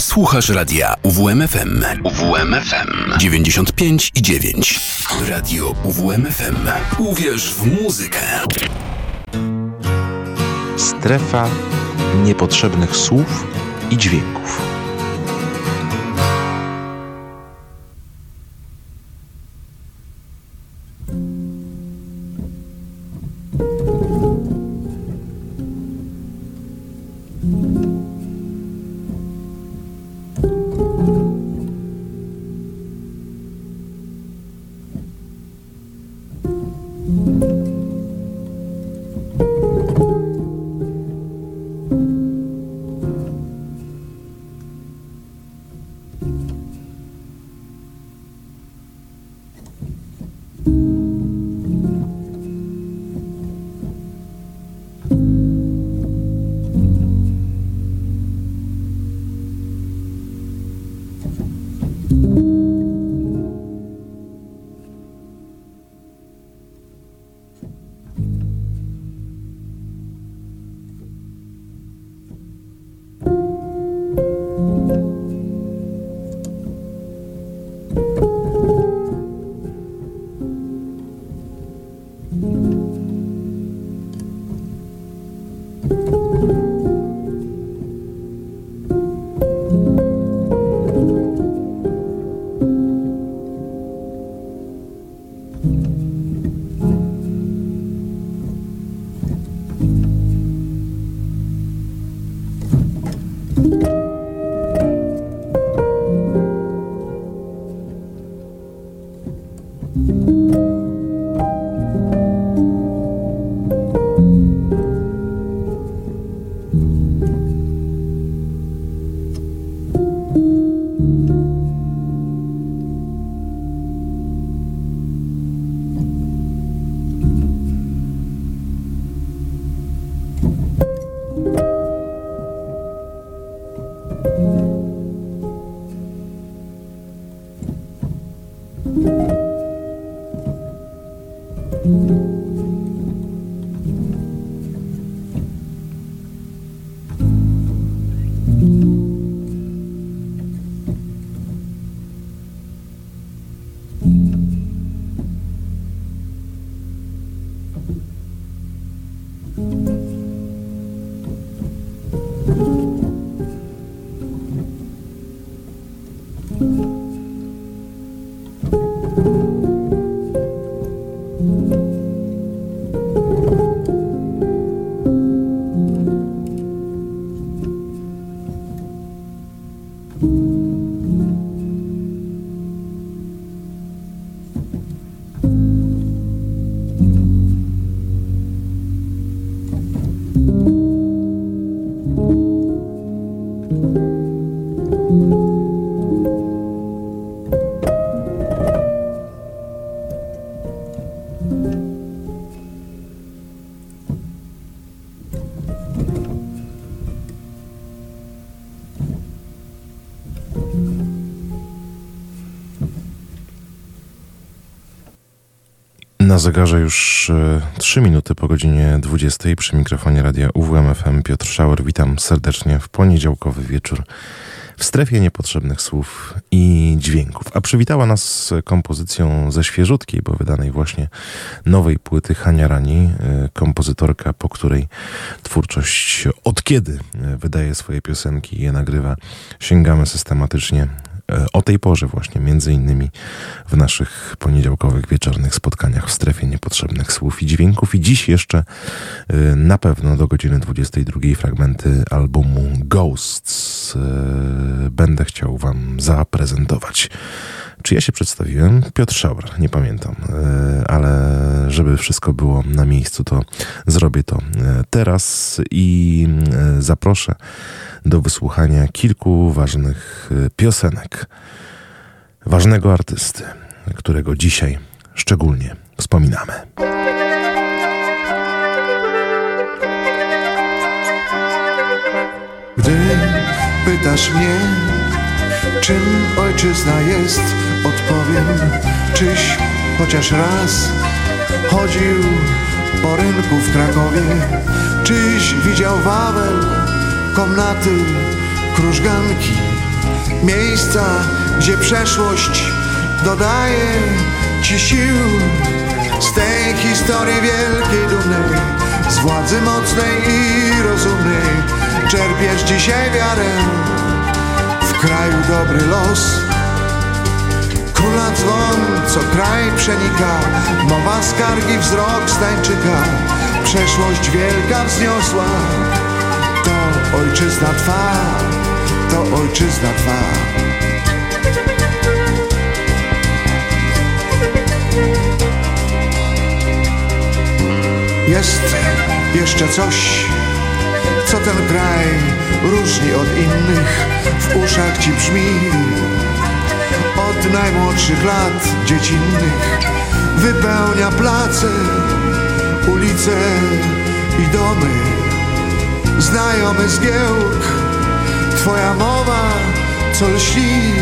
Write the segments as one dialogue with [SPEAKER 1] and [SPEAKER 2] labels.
[SPEAKER 1] Słuchasz radia UWMFM. UWMFM 95 i 9. Radio UWMFM. Uwierz w muzykę.
[SPEAKER 2] Strefa niepotrzebnych słów i dźwięków. Zegarze już e, 3 minuty po godzinie 20 przy mikrofonie radia UWMFM Piotr Szauer. Witam serdecznie w poniedziałkowy wieczór w strefie niepotrzebnych słów i dźwięków. A przywitała nas kompozycją ze świeżutkiej, bo wydanej właśnie nowej płyty Hania Rani, e, kompozytorka, po której twórczość od kiedy e, wydaje swoje piosenki i je nagrywa, sięgamy systematycznie E, o tej porze właśnie, między innymi w naszych poniedziałkowych wieczornych spotkaniach w strefie niepotrzebnych słów i dźwięków. I dziś jeszcze e, na pewno do godziny 22 fragmenty albumu Ghosts e, będę chciał wam zaprezentować. Czy ja się przedstawiłem? Piotr Szauer, nie pamiętam, ale żeby wszystko było na miejscu, to zrobię to teraz i zaproszę do wysłuchania kilku ważnych piosenek ważnego artysty, którego dzisiaj szczególnie wspominamy.
[SPEAKER 3] Gdy pytasz mnie, czym ojczyzna jest, odpowiem, czyś chociaż raz chodził po rynku w Krakowie, czyś widział Wawel komnaty, krużganki, Miejsca, gdzie przeszłość dodaje ci sił. Z tej historii wielkiej, dumnej Z władzy mocnej i rozumnej Czerpiesz dzisiaj wiarę W kraju dobry los Kula dzwon, co kraj przenika. Mowa skargi, wzrok stańczyka Przeszłość wielka wzniosła. To ojczyzna twa To ojczyzna twa. Jest jeszcze coś, co ten kraj różni od innych, w uszach ci brzmi. Od najmłodszych lat dziecinnych wypełnia place, ulice i domy. Znajomy zgiełk, twoja mowa, co lśni.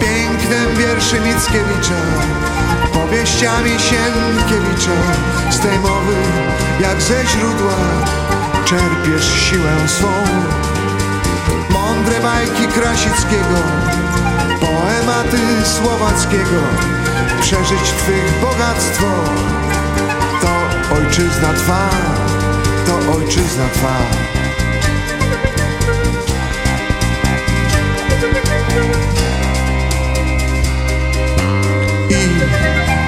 [SPEAKER 3] Pięknem wierszy Mickiewicza powieściami Sienkiewicza. Z tej mowy jak ze źródła czerpiesz siłę swą. Mądre bajki Krasickiego, poematy Słowackiego. Przeżyć Twych bogactwo, to ojczyzna Twa, to ojczyzna Twa.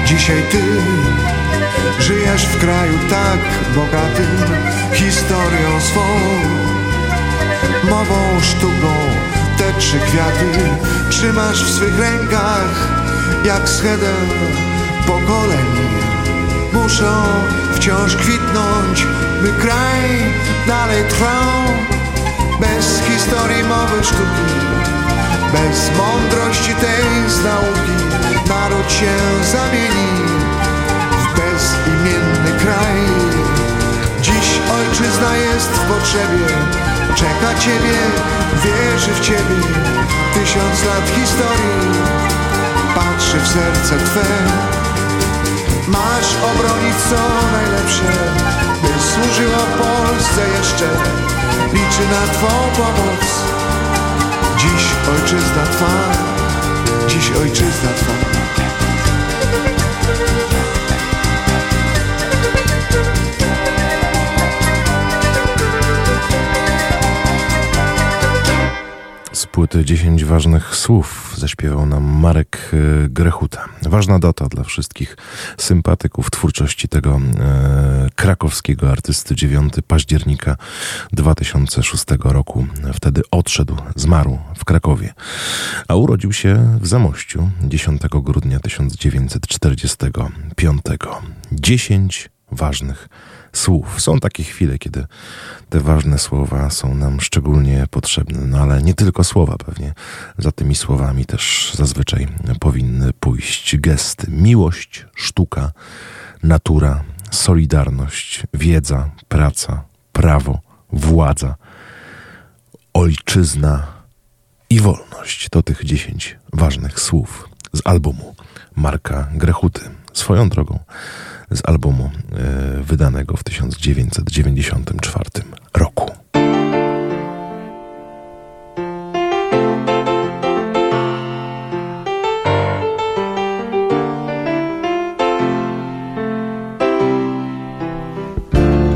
[SPEAKER 3] Dzisiaj ty żyjesz w kraju tak bogatym historią swą, mową, sztuką, trzy kwiaty trzymasz w swych rękach jak schedę pokoleń. Muszą wciąż kwitnąć, by kraj dalej trwał bez historii mowy sztuki, bez mądrości tej z nauki naród się zamieni w bezimienny kraj. Dziś ojczyzna jest w potrzebie, czeka Ciebie, wierzy w Ciebie. Tysiąc lat historii patrzy w serce Twe. Masz obronić co najlepsze, by służyło Polsce jeszcze. Liczy na Twą pomoc, dziś ojczyzna
[SPEAKER 2] płyty 10 ważnych słów zaśpiewał nam Marek e, Grechuta. Ważna data dla wszystkich sympatyków twórczości tego e, krakowskiego artysty 9 października 2006 roku. Wtedy odszedł, zmarł w Krakowie, a urodził się w Zamościu 10 grudnia 1945. 10 ważnych słów. Są takie chwile, kiedy te ważne słowa są nam szczególnie potrzebne, no ale nie tylko słowa pewnie. Za tymi słowami też zazwyczaj powinny pójść gesty. Miłość, sztuka, natura, solidarność, wiedza, praca, prawo, władza, ojczyzna i wolność. To tych dziesięć ważnych słów z albumu Marka Grechuty. Swoją drogą z albumu e, wydanego w 1994 roku.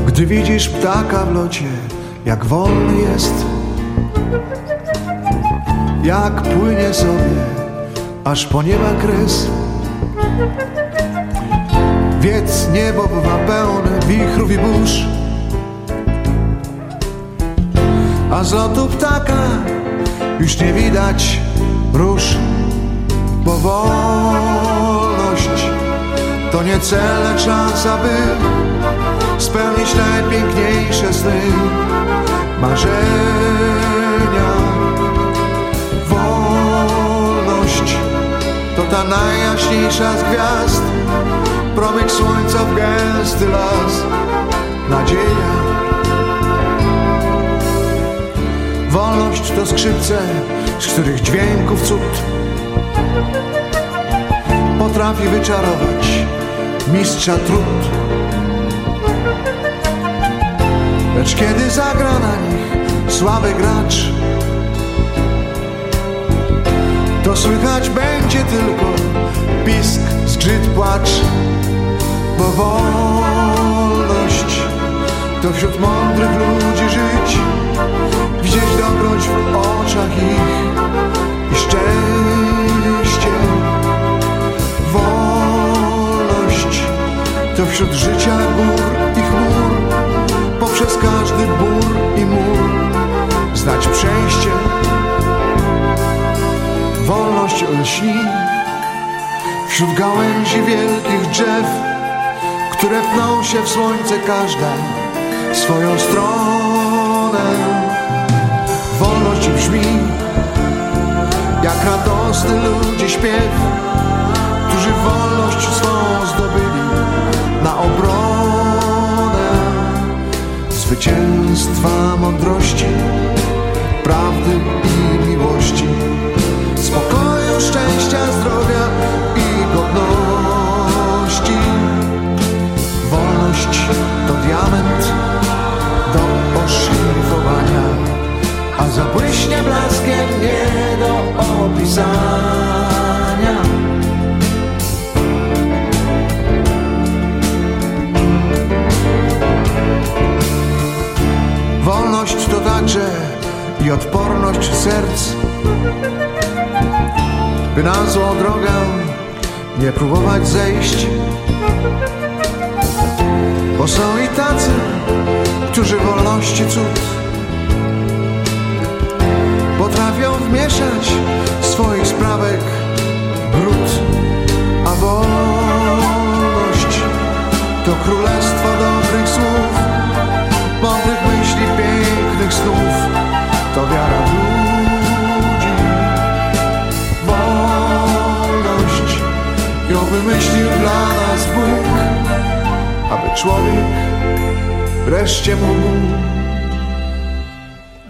[SPEAKER 3] Gdy widzisz ptaka w locie, jak wolny jest, jak płynie sobie, aż po nieba kres. Wiec niebo bywa pełne wichrów i burz. A z lotu ptaka już nie widać róż. Bo wolność to nie cel, lecz aby Spełnić najpiękniejsze sny. Marzenia. Wolność to ta najjaśniejsza z gwiazd promyk słońca w gęsty las. Nadzieja. Wolność to skrzypce, z których dźwięków cud. Potrafi wyczarować mistrza trud. Lecz kiedy zagra na nich słaby gracz słychać będzie tylko pisk, zgrzyt, płacz, bo wolność to wśród mądrych ludzi żyć, widzieć dobroć w oczach ich i szczęście. Wolność to wśród życia gór i chmur, poprzez każdy bór i mur znać przejście. Wolność lśni wśród gałęzi wielkich drzew, które pną się w słońce każda swoją stronę. Wolność brzmi jak radosny ludzi śpiew, którzy wolność swą zdobyli na obronę zwycięstwa mądrości, prawdy i miłości, spokoju, szczęścia, zdrowia i godności. To diament do oszlifowania, a zabłyśnie blaskiem nie do opisania. Wolność to także i odporność serc, by na złą drogę nie próbować zejść. Bo są i tacy, którzy wolności cud potrafią wmieszać swoich sprawek brud, a wolność to królestwo dobrych słów, mądrych myśli, pięknych snów, to wiara ludzi. Wolność ją wymyślił dla nas Bóg, człowiek wreszcie mógł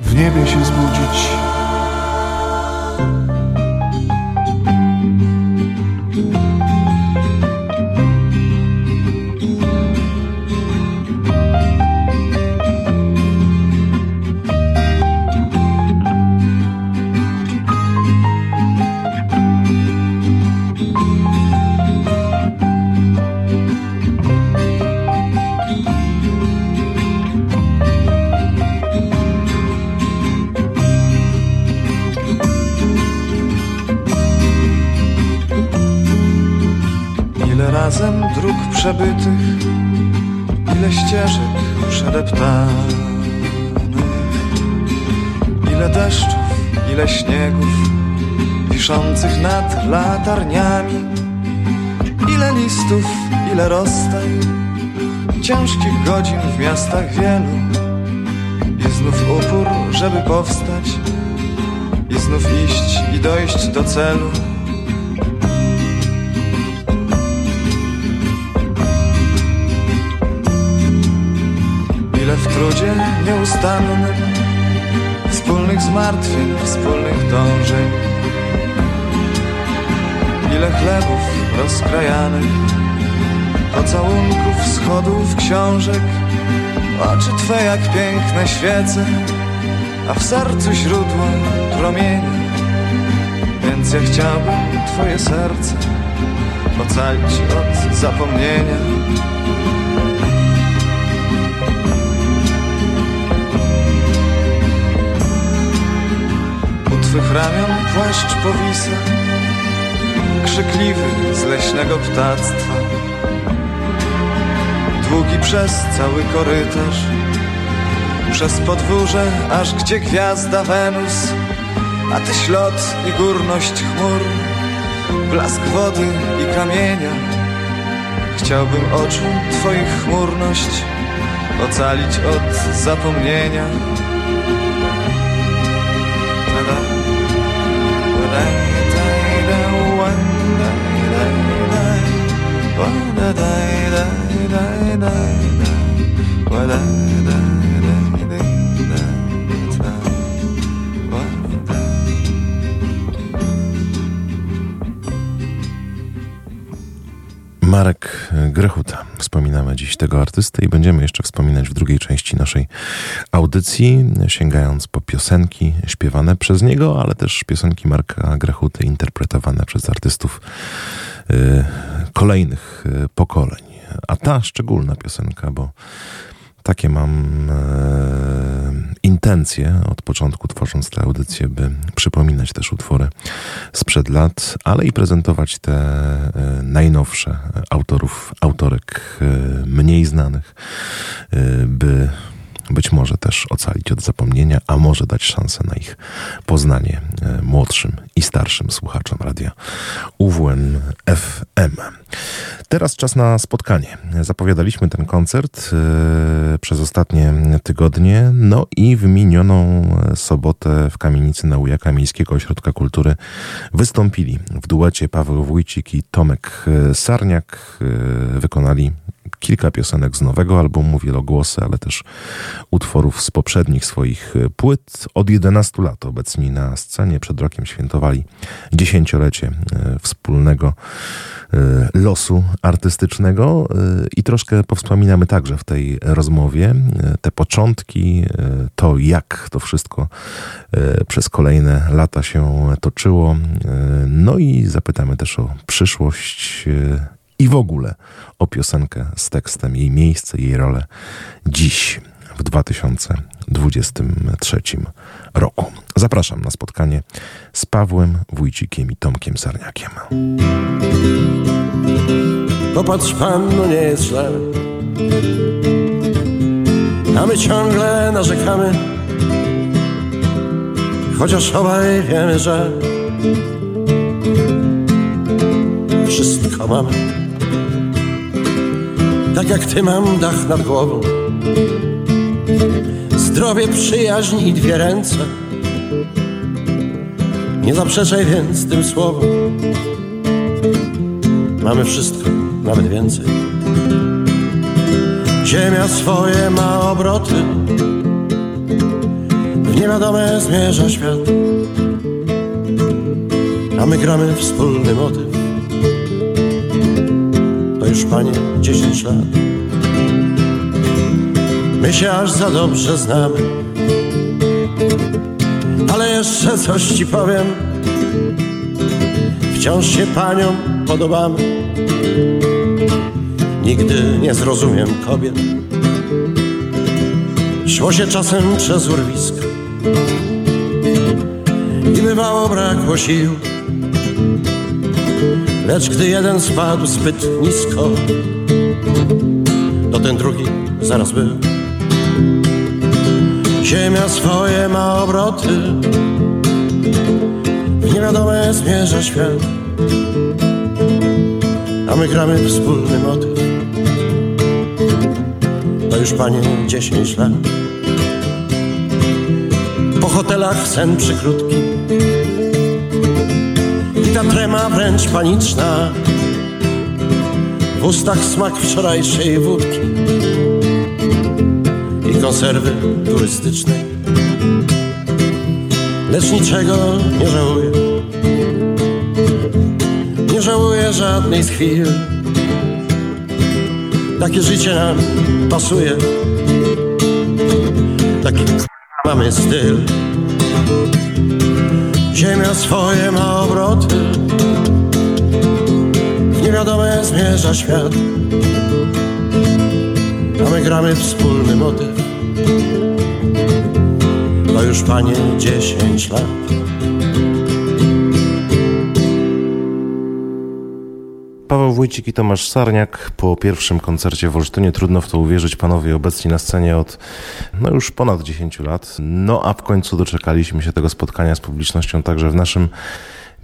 [SPEAKER 3] w niebie się zbudzić.
[SPEAKER 4] Ciężkich godzin w miastach wielu. I znów upór, żeby powstać i znów iść i dojść do celu. Ile w trudzie nieustannym Wspólnych zmartwień, wspólnych dążeń. Ile chlebów rozkrajanych Pocałunków, schodów, książek. Oczy Twe jak piękne świece A w sercu źródło promienia Więc ja chciałbym Twoje serce Ocalić od zapomnienia. U Twych ramion płaszcz powisa Krzykliwy z leśnego ptactwa długi przez cały korytarz Przez podwórze, aż gdzie gwiazda Wenus A ty lot i górność chmur Blask wody i kamienia Chciałbym oczu twoich chmurność Ocalić od zapomnienia da da da da
[SPEAKER 2] Marek Grechuta. Wspominamy dziś tego artystę i będziemy jeszcze wspominać w drugiej części naszej audycji, sięgając po piosenki śpiewane przez niego, ale też piosenki Marka Grechuty interpretowane przez artystów y, kolejnych y, pokoleń. A ta szczególna piosenka, bo takie mam e, intencje od początku, tworząc tę audycję, by przypominać też utwory sprzed lat, ale i prezentować te e, najnowsze autorów, autorek e, mniej znanych, e, by być może też ocalić od zapomnienia, a może dać szansę na ich poznanie e, młodszym i starszym słuchaczom radia UWN FM. Teraz czas na spotkanie. Zapowiadaliśmy ten koncert e, przez ostatnie tygodnie, no i w minioną sobotę w kamienicy Naujaka Miejskiego Ośrodka Kultury wystąpili w duecie Paweł Wójcik i Tomek Sarniak. E, wykonali kilka piosenek z nowego albumu, wielogłosy, ale też utworów z poprzednich swoich e, płyt. Od 11 lat obecni na scenie. Przed rokiem świętowali dziesięciolecie e, wspólnego e, losu artystycznego i troszkę powspominamy także w tej rozmowie te początki, to jak to wszystko przez kolejne lata się toczyło. No i zapytamy też o przyszłość i w ogóle o piosenkę z tekstem, jej miejsce, jej rolę dziś w 2023 roku. Zapraszam na spotkanie z Pawłem Wójcikiem i Tomkiem Sarniakiem.
[SPEAKER 5] Popatrz pan, no nie jest źle A my ciągle narzekamy Chociaż obaj wiemy, że Wszystko mamy tak jak ty mam dach nad głową. Zdrowie, przyjaźń i dwie ręce. Nie zaprzeczaj więc tym słowom. Mamy wszystko, nawet więcej. Ziemia swoje ma obroty, w niewiadome zmierza świat. A my gramy wspólny motyw już panie dziesięć lat. My się aż za dobrze znamy. Ale jeszcze coś ci powiem. Wciąż się paniom podobamy. Nigdy nie zrozumiem kobiet. Szło się czasem przez urwisko I bywało brakło sił Lecz gdy jeden spadł zbyt nisko, to ten drugi zaraz był. Ziemia swoje ma obroty, w niewiadome zmierza świat, a my gramy wspólny motyw. To już panie dziesięć lat. Po hotelach sen przykrótki wręcz paniczna. W ustach smak wczorajszej wódki I konserwy turystycznej. Lecz niczego nie żałuję. Nie żałuję żadnej z chwil. Takie życie nam pasuje. Taki mamy styl. Ziemia swoje ma obroty niewiadome zmierza świat A my gramy wspólny motyw To już panie dziesięć lat
[SPEAKER 2] Paweł Wójcik i Tomasz Sarniak po pierwszym koncercie w Olsztynie. Trudno w to uwierzyć, panowie obecni na scenie od no już ponad 10 lat. No a w końcu doczekaliśmy się tego spotkania z publicznością także w naszym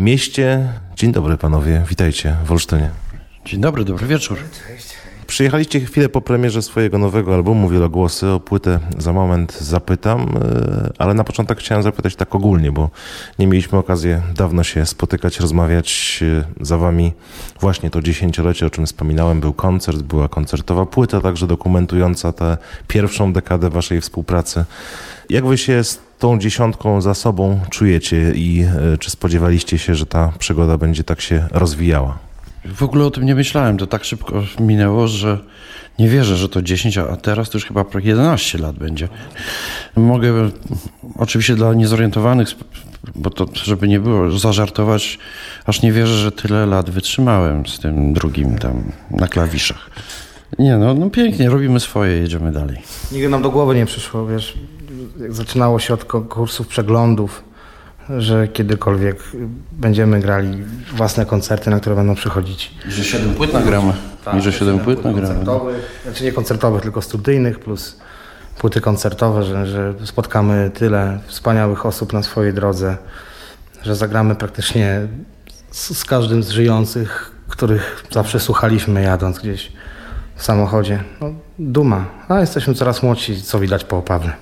[SPEAKER 2] mieście. Dzień dobry panowie, witajcie w Olsztynie.
[SPEAKER 5] Dzień dobry, dobry wieczór.
[SPEAKER 2] Cześć. Przyjechaliście chwilę po premierze swojego nowego albumu Wielogłosy. O płytę za moment zapytam, e, ale na początek chciałem zapytać tak ogólnie, bo nie mieliśmy okazji dawno się spotykać, rozmawiać e, za wami. Właśnie to dziesięciolecie, o czym wspominałem, był koncert, była koncertowa płyta, także dokumentująca tę pierwszą dekadę waszej współpracy. Jak wy się z tą dziesiątką za sobą czujecie i e, czy spodziewaliście się, że ta przygoda będzie tak się rozwijała?
[SPEAKER 6] W ogóle o tym nie myślałem. To tak szybko minęło, że nie wierzę, że to 10, a teraz to już chyba 11 lat będzie. Mogę oczywiście dla niezorientowanych, bo to żeby nie było, zażartować, aż nie wierzę, że tyle lat wytrzymałem z tym drugim tam na klawiszach. Nie, no, no pięknie, robimy swoje, jedziemy dalej.
[SPEAKER 7] Nigdy nam do głowy nie przyszło, wiesz, zaczynało się od konkursów, przeglądów, że kiedykolwiek będziemy grali własne koncerty, na które będą przychodzić.
[SPEAKER 6] I że 7 płyt nagramy. I że 7 płyt nagramy.
[SPEAKER 7] Znaczy nie koncertowych, tylko studyjnych, plus płyty koncertowe, że, że spotkamy tyle wspaniałych osób na swojej drodze, że zagramy praktycznie z, z każdym z żyjących, których zawsze słuchaliśmy jadąc gdzieś w samochodzie. No, duma. A jesteśmy coraz młodsi, co widać po Pawle.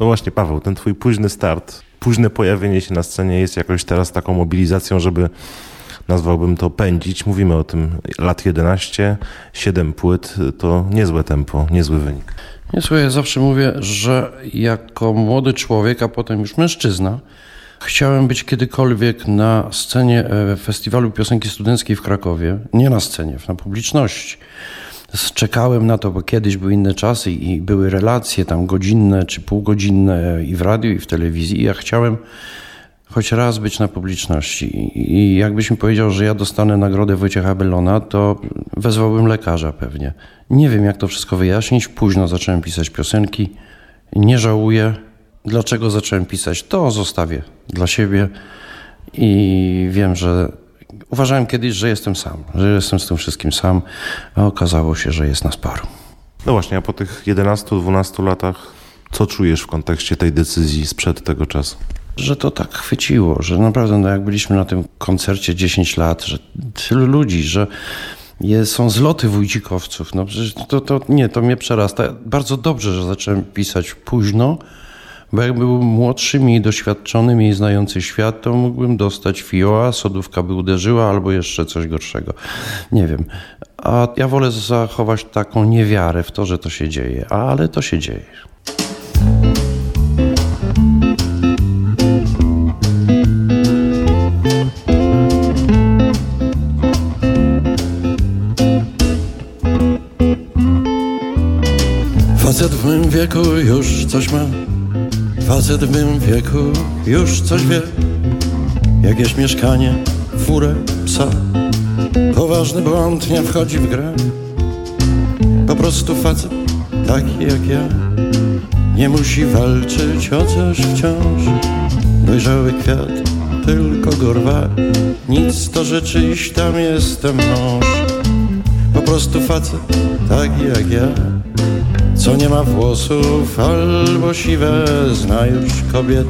[SPEAKER 2] No właśnie, Paweł, ten twój późny start, późne pojawienie się na scenie jest jakoś teraz taką mobilizacją, żeby nazwałbym to pędzić. Mówimy o tym lat 11, 7 płyt, to niezłe tempo, niezły wynik.
[SPEAKER 6] Nie, słuchaj, zawsze mówię, że jako młody człowiek, a potem już mężczyzna, chciałem być kiedykolwiek na scenie e, Festiwalu Piosenki Studenckiej w Krakowie. Nie na scenie, na publiczności. Czekałem na to, bo kiedyś były inne czasy i były relacje tam godzinne czy półgodzinne i w radiu, i w telewizji. I ja chciałem choć raz być na publiczności. I jakbyś mi powiedział, że ja dostanę nagrodę Wojciecha Bellona, to wezwałbym lekarza pewnie. Nie wiem, jak to wszystko wyjaśnić. Późno zacząłem pisać piosenki. Nie żałuję. Dlaczego zacząłem pisać? To zostawię dla siebie. I wiem, że uważałem kiedyś, że jestem sam, że jestem z tym wszystkim sam, a okazało się, że jest nas paru.
[SPEAKER 2] No właśnie, a po tych 11-12 latach, co czujesz w kontekście tej decyzji sprzed tego czasu?
[SPEAKER 6] Że to tak chwyciło, że naprawdę, no jak byliśmy na tym koncercie 10 lat, że tylu ludzi, że jest, są zloty wójcikowców, no przecież to, to nie, to mnie przerasta. Bardzo dobrze, że zacząłem pisać późno, bo jak był młodszym i doświadczonym i znający świat, to mógłbym dostać fioła, sodówka by uderzyła albo jeszcze coś gorszego. Nie wiem. A ja wolę zachować taką niewiarę w to, że to się dzieje, ale to się dzieje. Facet w mym wieku już coś ma Facet w mym wieku już coś wie. Jakieś mieszkanie, furę, psa. Poważny błąd nie wchodzi w grę. Po prostu facet taki jak ja. Nie musi walczyć o coś wciąż. Dojrzały kwiat, tylko gorwa. Nic to rzeczy iść tam jestem mąż. Po prostu facet taki jak ja co nie ma włosów albo siwe Zna już kobiet,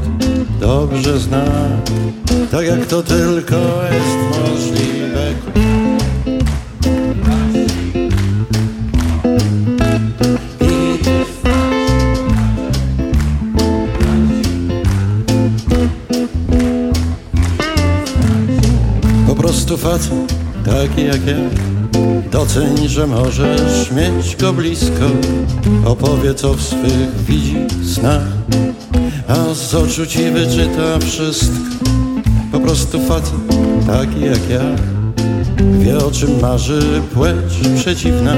[SPEAKER 6] dobrze zna. Tak jak to tylko jest możliwe. Po prostu facet taki jak ja Doceń, że możesz mieć go blisko. Opowiedz o swych widzi snach A z oczu ci wyczyta wszystko. Po prostu facet taki jak ja Wie o czym marzy płeć przeciwna.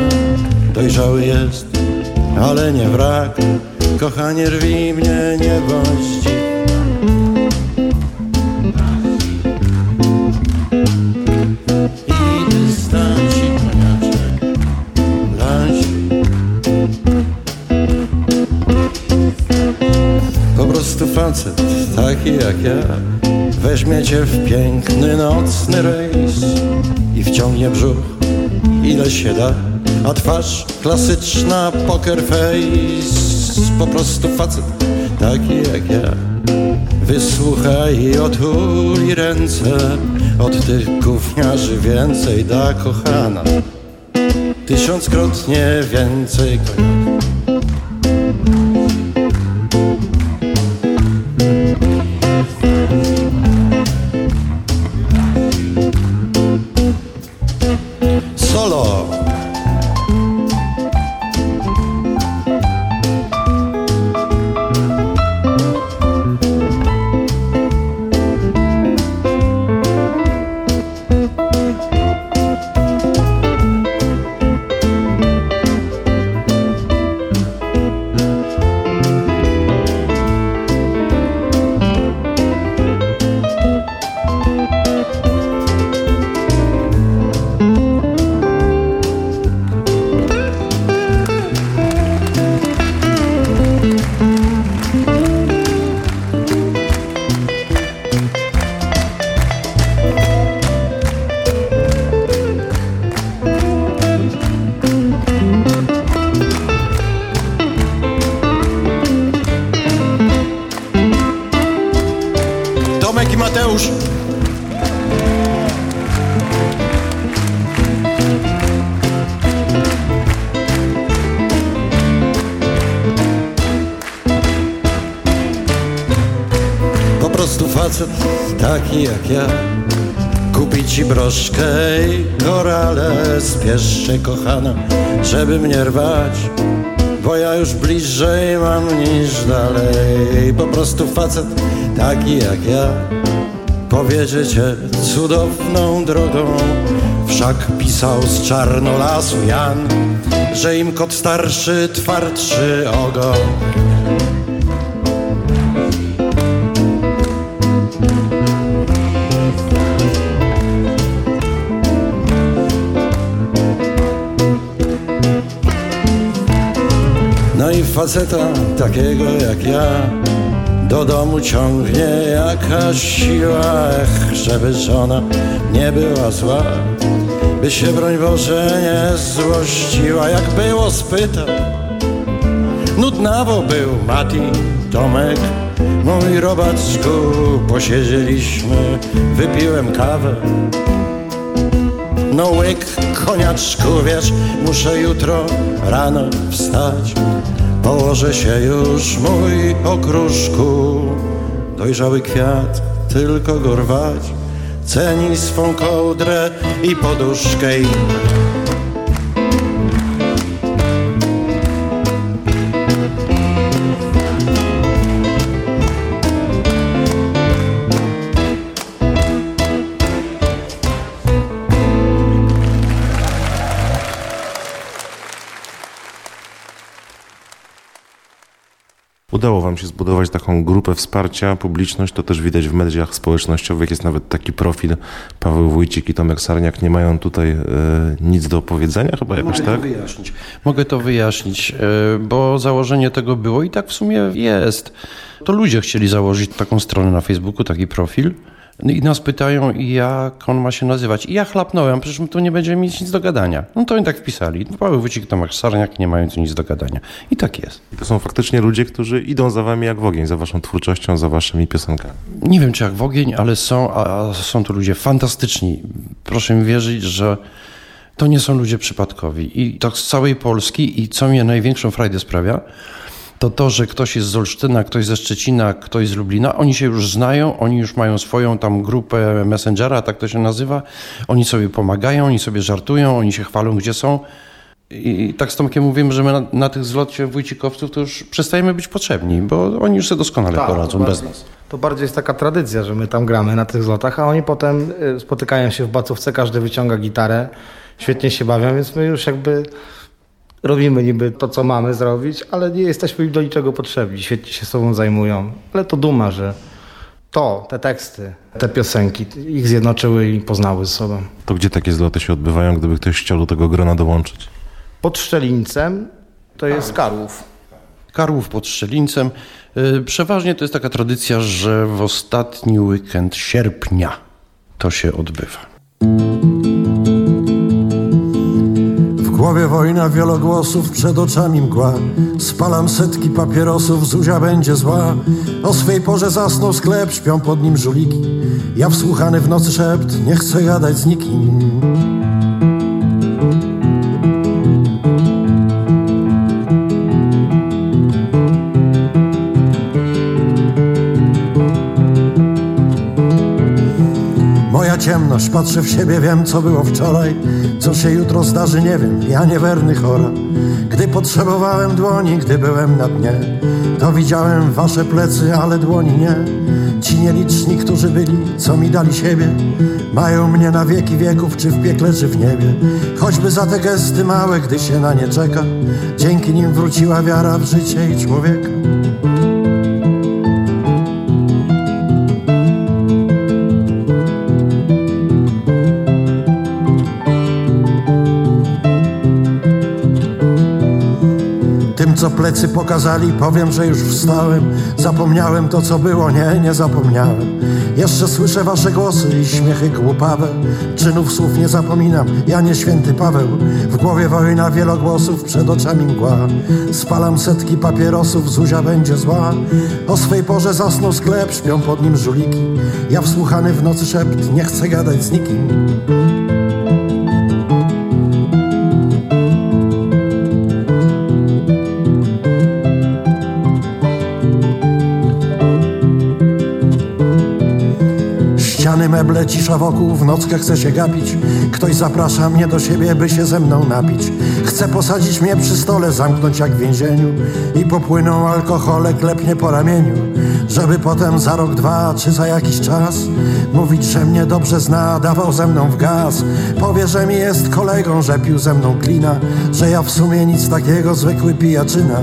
[SPEAKER 6] Dojrzały jest, ale nie wrak. Kochanie rwi mnie, nie bądź dziwny taki jak ja Weźmie cię w piękny nocny rejs I wciągnie brzuch ile się da. A twarz klasyczna poker face. Po prostu facet taki jak ja. Wysłuchaj i otuli ręce. Od tych gówniarzy więcej da kochana. Tysiąckrotnie więcej koniaka
[SPEAKER 5] Bo ja już bliżej mam niż dalej. Po prostu facet taki jak ja Powiedzie cię cudowną drogą. Wszak pisał z czarnolasu Jan Że im kot starszy twardszy ogon Faceta takiego jak ja. Do domu ciągnie jakaś siła Ech, żeby żona nie była zła. By się broń Boże nie złościła Jak było spytał Nudnawo był Mati, Tomek. Mój robaczku Posiedzieliśmy, wypiłem kawę. No łyk, koniaczku, wiesz, muszę jutro rano wstać Położę się już, mój okruszku. Dojrzały kwiat, tylko go rwać. Ceni swą kołdrę i poduszkę
[SPEAKER 2] wam się zbudować taką grupę wsparcia, publiczność, to też widać w mediach społecznościowych, jest nawet taki profil Paweł Wójcik i Tomek Sarniak, nie mają tutaj e, nic do powiedzenia chyba jakoś,
[SPEAKER 6] Mogę
[SPEAKER 2] tak?
[SPEAKER 6] to wyjaśnić. Mogę to wyjaśnić, e, bo założenie tego było i tak w sumie jest. To ludzie chcieli założyć taką stronę na Facebooku, taki profil. I nas pytają, jak on ma się nazywać. I ja chlapnąłem, przecież my tu nie będziemy mieć nic do gadania. No to oni tak wpisali. Paweł Wójcik, Tomek Sarniak, nie mają tu nic do gadania. I tak jest.
[SPEAKER 2] I to są faktycznie ludzie, którzy idą za wami jak w ogień, za waszą twórczością, za waszymi piosenkami.
[SPEAKER 6] Nie wiem, czy jak w ogień, ale są, a są to ludzie fantastyczni. Proszę mi wierzyć, że to nie są ludzie przypadkowi. I to z całej Polski i co mnie największą frajdę sprawia, to to, że ktoś jest z Olsztyna, ktoś ze Szczecina, ktoś z Lublina, oni się już znają, oni już mają swoją tam grupę Messengera, tak to się nazywa, oni sobie pomagają, oni sobie żartują, oni się chwalą, gdzie są. I tak z Tomkiem mówimy, że my na, na tych zlocie wójcikowców to już przestajemy być potrzebni, bo oni już sobie doskonale
[SPEAKER 7] Tak,
[SPEAKER 6] poradzą bez
[SPEAKER 7] bardziej-
[SPEAKER 6] nas.
[SPEAKER 7] To bardziej jest taka tradycja, że my tam gramy na tych zlotach, a oni potem y, spotykają się w bacówce, każdy wyciąga gitarę, świetnie się bawią, więc my już jakby robimy niby to, co mamy zrobić, ale nie jesteśmy im do niczego potrzebni, świetnie się sobą zajmują. Ale to duma, że to, te teksty, te piosenki ich zjednoczyły i poznały ze sobą.
[SPEAKER 2] To gdzie takie zloty się odbywają, gdyby ktoś chciał do tego grona dołączyć?
[SPEAKER 7] Pod Szczelińcem to jest Karłów.
[SPEAKER 6] Karłów pod Szczelińcem. Y, Przeważnie to jest taka tradycja, że w ostatni weekend sierpnia to się odbywa.
[SPEAKER 5] Głowie wojna wielogłosów, przed oczami mgła. Spalam setki papierosów, Zuzia będzie zła. O swej porze zasnął sklep, śpią pod nim żuliki. Ja wsłuchany w nocy szept, nie chcę gadać z nikim ciemność, patrzę w siebie, wiem co było wczoraj Co się jutro zdarzy, nie wiem, ja niewerny chora. Gdy potrzebowałem dłoni, gdy byłem na dnie To widziałem wasze plecy, ale dłoni nie. Ci nieliczni, którzy byli, co mi dali siebie Mają mnie na wieki wieków, czy w piekle, czy w niebie. Choćby za te gesty małe, gdy się na nie czeka Dzięki nim wróciła wiara w życie i człowieka Tym, co plecy pokazali, powiem, że już wstałem. Zapomniałem to, co było, nie, nie zapomniałem. Jeszcze słyszę wasze głosy i śmiechy głupawe. Czynów słów nie zapominam, ja nie święty Paweł. W głowie wojna wielogłosów, przed oczami mgła. Spalam setki papierosów, Zuzia będzie zła. O swej porze zasnął sklep, śpią pod nim żuliki. Ja wsłuchany w nocy szept, nie chcę gadać z nikim meble, cisza wokół, w nockę chcę się gapić. Ktoś zaprasza mnie do siebie, by się ze mną napić. Chce posadzić mnie przy stole, zamknąć jak w więzieniu. I popłyną alkohole, klepnie po ramieniu. Żeby potem za rok, dwa, czy za jakiś czas Mówić, że mnie dobrze zna, dawał ze mną w gaz. Powie, że mi jest kolegą, że pił ze mną klina Że ja w sumie nic takiego, zwykły pijaczyna.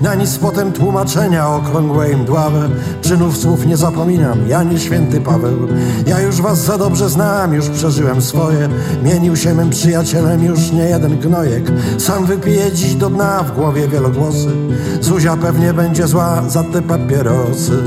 [SPEAKER 5] Na nic potem tłumaczenia okrągłe i mdławe Czynów słów nie zapominam, ja nie święty Paweł. Ja już was za dobrze znam, już przeżyłem swoje. Mienił się mym przyjacielem już nie jeden gnojek. Sam wypiję dziś do dna w głowie wielogłosy. Zuzia pewnie będzie zła za te papierosy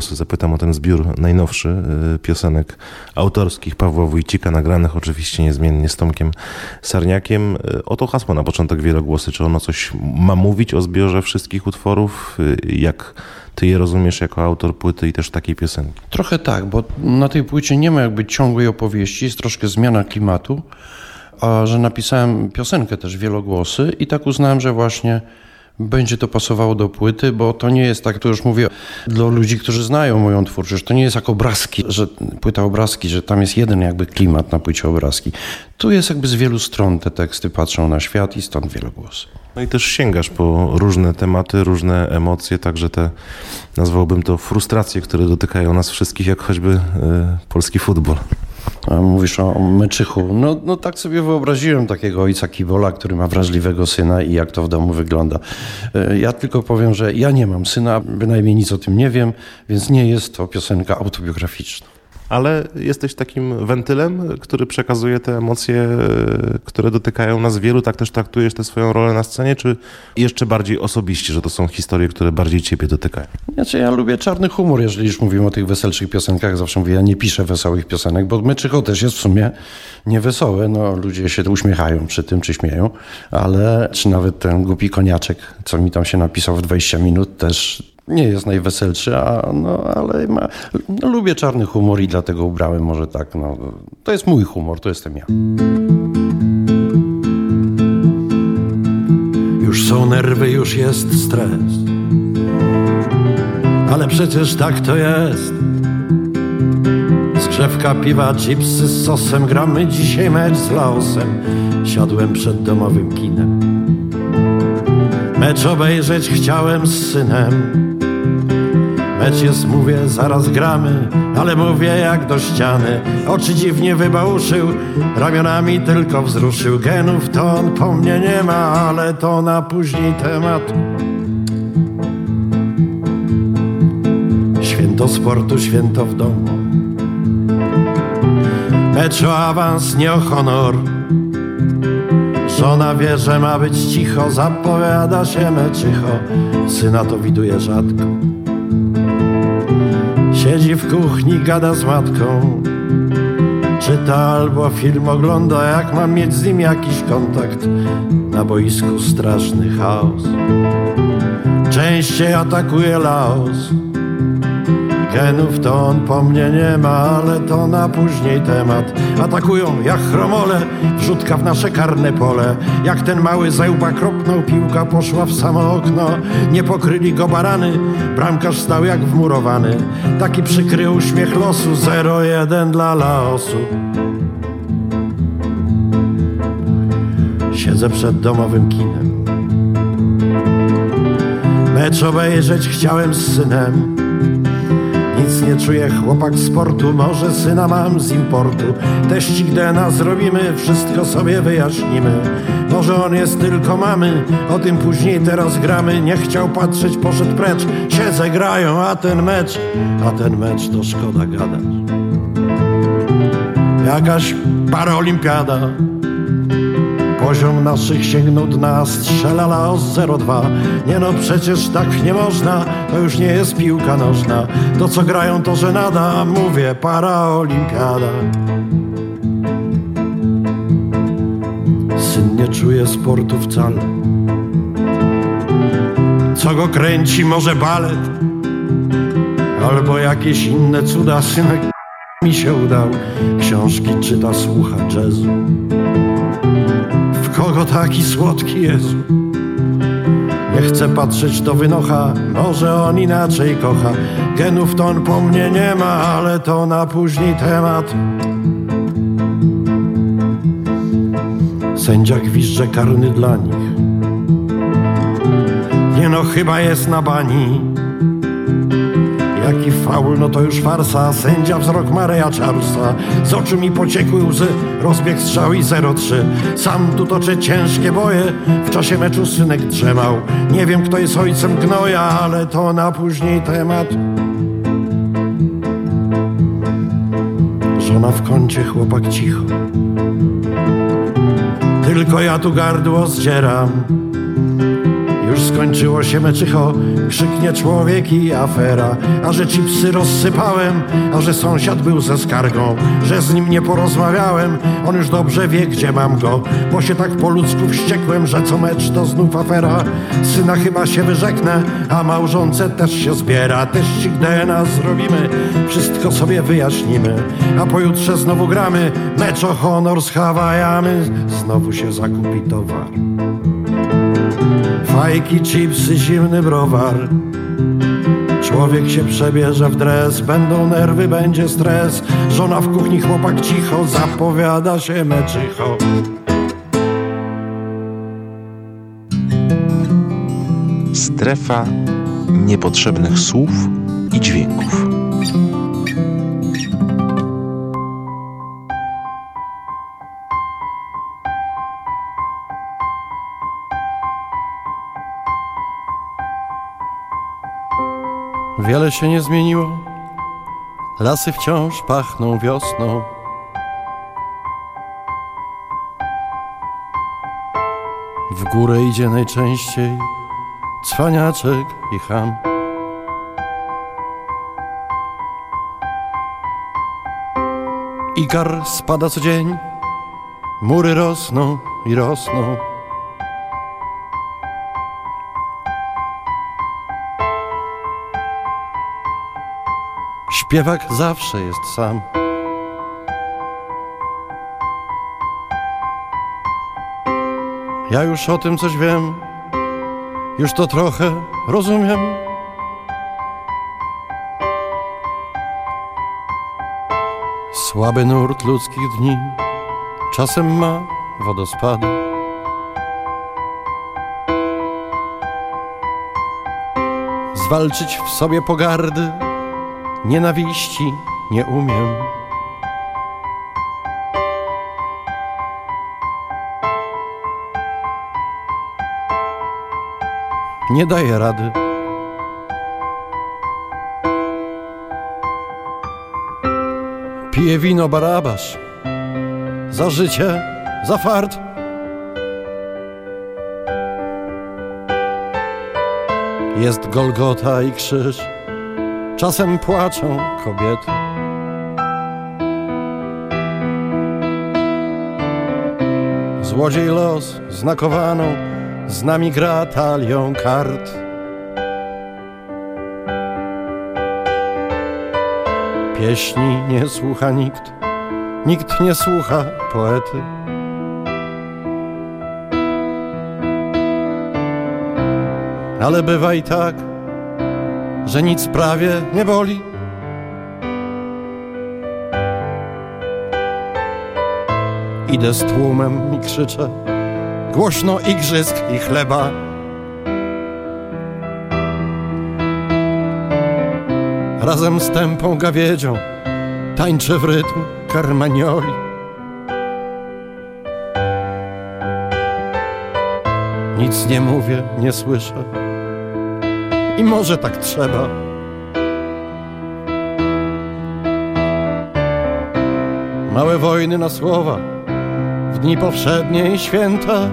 [SPEAKER 2] Zapytam o ten zbiór najnowszy y, piosenek autorskich Pawła Wójcika, nagranych oczywiście niezmiennie z Tomkiem Sarniakiem. Y, Oto hasło na początek Wielogłosy. Czy ono coś ma mówić o zbiorze wszystkich utworów? Y, Jak ty je rozumiesz jako autor płyty i też takiej piosenki?
[SPEAKER 6] Trochę tak, bo na tej płycie nie ma jakby ciągłej opowieści, jest troszkę zmiana klimatu, a że napisałem piosenkę też wielogłosy i tak uznałem, że właśnie będzie to pasowało do płyty, bo to nie jest tak, to już mówię dla ludzi, którzy znają moją twórczość, to nie jest jak obrazki, że płyta obrazki, że tam jest jeden jakby klimat na płycie obrazki. Tu jest jakby z wielu stron te teksty patrzą na świat i stąd wielogłosy.
[SPEAKER 2] No i też sięgasz po różne tematy, różne emocje, także te, nazwałbym to frustracje, które dotykają nas wszystkich, jak choćby y, polski futbol.
[SPEAKER 6] Mówisz o Meczychu. No, no tak sobie wyobraziłem takiego ojca Kibola, który ma wrażliwego syna i jak to w domu wygląda. E, Ja tylko powiem, że ja nie mam syna, bynajmniej nic o tym nie wiem, więc nie jest to piosenka autobiograficzna.
[SPEAKER 2] Ale jesteś takim wentylem, który przekazuje te emocje, e, które dotykają nas wielu. Tak też traktujesz tę swoją rolę na scenie, czy jeszcze bardziej osobiście, że to są historie, które bardziej ciebie dotykają?
[SPEAKER 6] Znaczy, ja lubię czarny humor, jeżeli już mówimy o tych weselszych piosenkach. Zawsze mówię, ja nie piszę wesołych piosenek, bo Meczycho też jest w sumie niewesołe. No, ludzie się uśmiechają przy tym, czy śmieją, ale czy nawet ten głupi koniaczek, co mi tam się napisał w 20 minut, też nie jest najweselszy, a, no, ale ma, no, lubię czarny humor i dlatego ubrałem może tak. No, to jest mój humor, to jestem ja.
[SPEAKER 5] Już są nerwy, już jest stres Ale przecież tak to jest Skrzewka piwa, chipsy z sosem Gramy dzisiaj mecz z Laosem Siadłem przed domowym kinem Mecz obejrzeć chciałem z synem Mecz jest, mówię, zaraz gramy Ale mówię jak do ściany. Oczy dziwnie wybałuszył Ramionami tylko wzruszył. Genów to on po mnie nie ma Ale to na później temat. Święto sportu, święto w domu. Mecz o awans, nie o honor. Żona wie, że ma być cicho Zapowiada się meczycho. Syna to widuje rzadko Siedzi w kuchni, gada z matką. Czyta albo film ogląda Jak mam mieć z nim jakiś kontakt. Na boisku straszny chaos. Częściej atakuje Laos Genów to on po mnie nie ma, ale to na później temat. Atakują jak chromole, wrzutka w nasze karne pole. Jak ten mały zęba kropnął, piłka poszła w samo okno. Nie pokryli go barany, bramkarz stał jak wmurowany. Taki przykry uśmiech losu, 0-1 dla Laosu. Siedzę przed domowym kinem. Mecz obejrzeć chciałem z synem. Nie czuje chłopak sportu, może syna mam z importu. Teścik DNA zrobimy, wszystko sobie wyjaśnimy. Może on jest tylko mamy, o tym później teraz gramy. Nie chciał patrzeć, poszedł precz, siedzę grają, a ten mecz, a ten mecz to szkoda gadać. Jakaś paraolimpiada Poziom naszych sięgnął dna, strzelala o 0,2 Nie no przecież tak nie można, to już nie jest piłka nożna. To co grają to żenada, mówię paraolimpiada. Syn nie czuje sportu wcale. Co go kręci, może balet? Albo jakieś inne cuda, synek mi się udał. Książki czyta, słucha jazzu kogo taki słodki Jezu? Nie chcę patrzeć do wynocha, może on inaczej kocha. Genów to on po mnie nie ma, ale to na później temat. Sędzia gwizdże karny dla nich. Nie no, chyba jest na bani Jaki faul, no to już farsa. Sędzia wzrok Mareja Charlesa. Z oczu mi pociekły łzy. Rozbieg strzał i 0-3 Sam tu toczę ciężkie boje. W czasie meczu synek drzemał. Nie wiem kto jest ojcem gnoja Ale to na później temat. Żona w kącie, chłopak cicho. Tylko ja tu gardło zdzieram skończyło się meczycho, krzyknie człowiek i afera. A że chipsy rozsypałem, a że sąsiad był ze skargą Że z nim nie porozmawiałem, on już dobrze wie gdzie mam go. Bo się tak po ludzku wściekłem, że co mecz to znów afera. Syna chyba się wyrzeknę, a małżonce też się zbiera. Teścik DNA zrobimy, wszystko sobie wyjaśnimy. A pojutrze znowu gramy, mecz o honor z Hawajamy Znowu się zakupi towar Fajki, chipsy, zimny browar. Człowiek się przebierze w dres Będą nerwy, będzie stres. Żona w kuchni, chłopak cicho Zapowiada się meczycho.
[SPEAKER 8] Strefa niepotrzebnych słów i dźwięków.
[SPEAKER 5] Wiele się nie zmieniło. Lasy wciąż pachną wiosną. W górę idzie najczęściej Cwaniaczek i ham. Igar spada co dzień. Mury rosną i rosną Śpiewak zawsze jest sam. Ja już o tym coś wiem, już to trochę rozumiem. Słaby nurt ludzkich dni czasem ma wodospady. Zwalczyć w sobie pogardy nienawiści nie umiem. Nie daję rady. Piję wino barabasz za życie, za fart. Jest Golgota i krzyż czasem płaczą kobiety. Złodziej los znakowaną z nami gra talią kart. Pieśni nie słucha nikt, nikt nie słucha poety. Ale bywa i tak, że nic prawie nie boli. Idę z tłumem i krzyczę, głośno igrzysk i chleba. razem z tępą gawiedzią tańczę w rytm karmanioli. Nic nie mówię, nie słyszę i może tak trzeba. Małe wojny na słowa w dni powszednie i święta.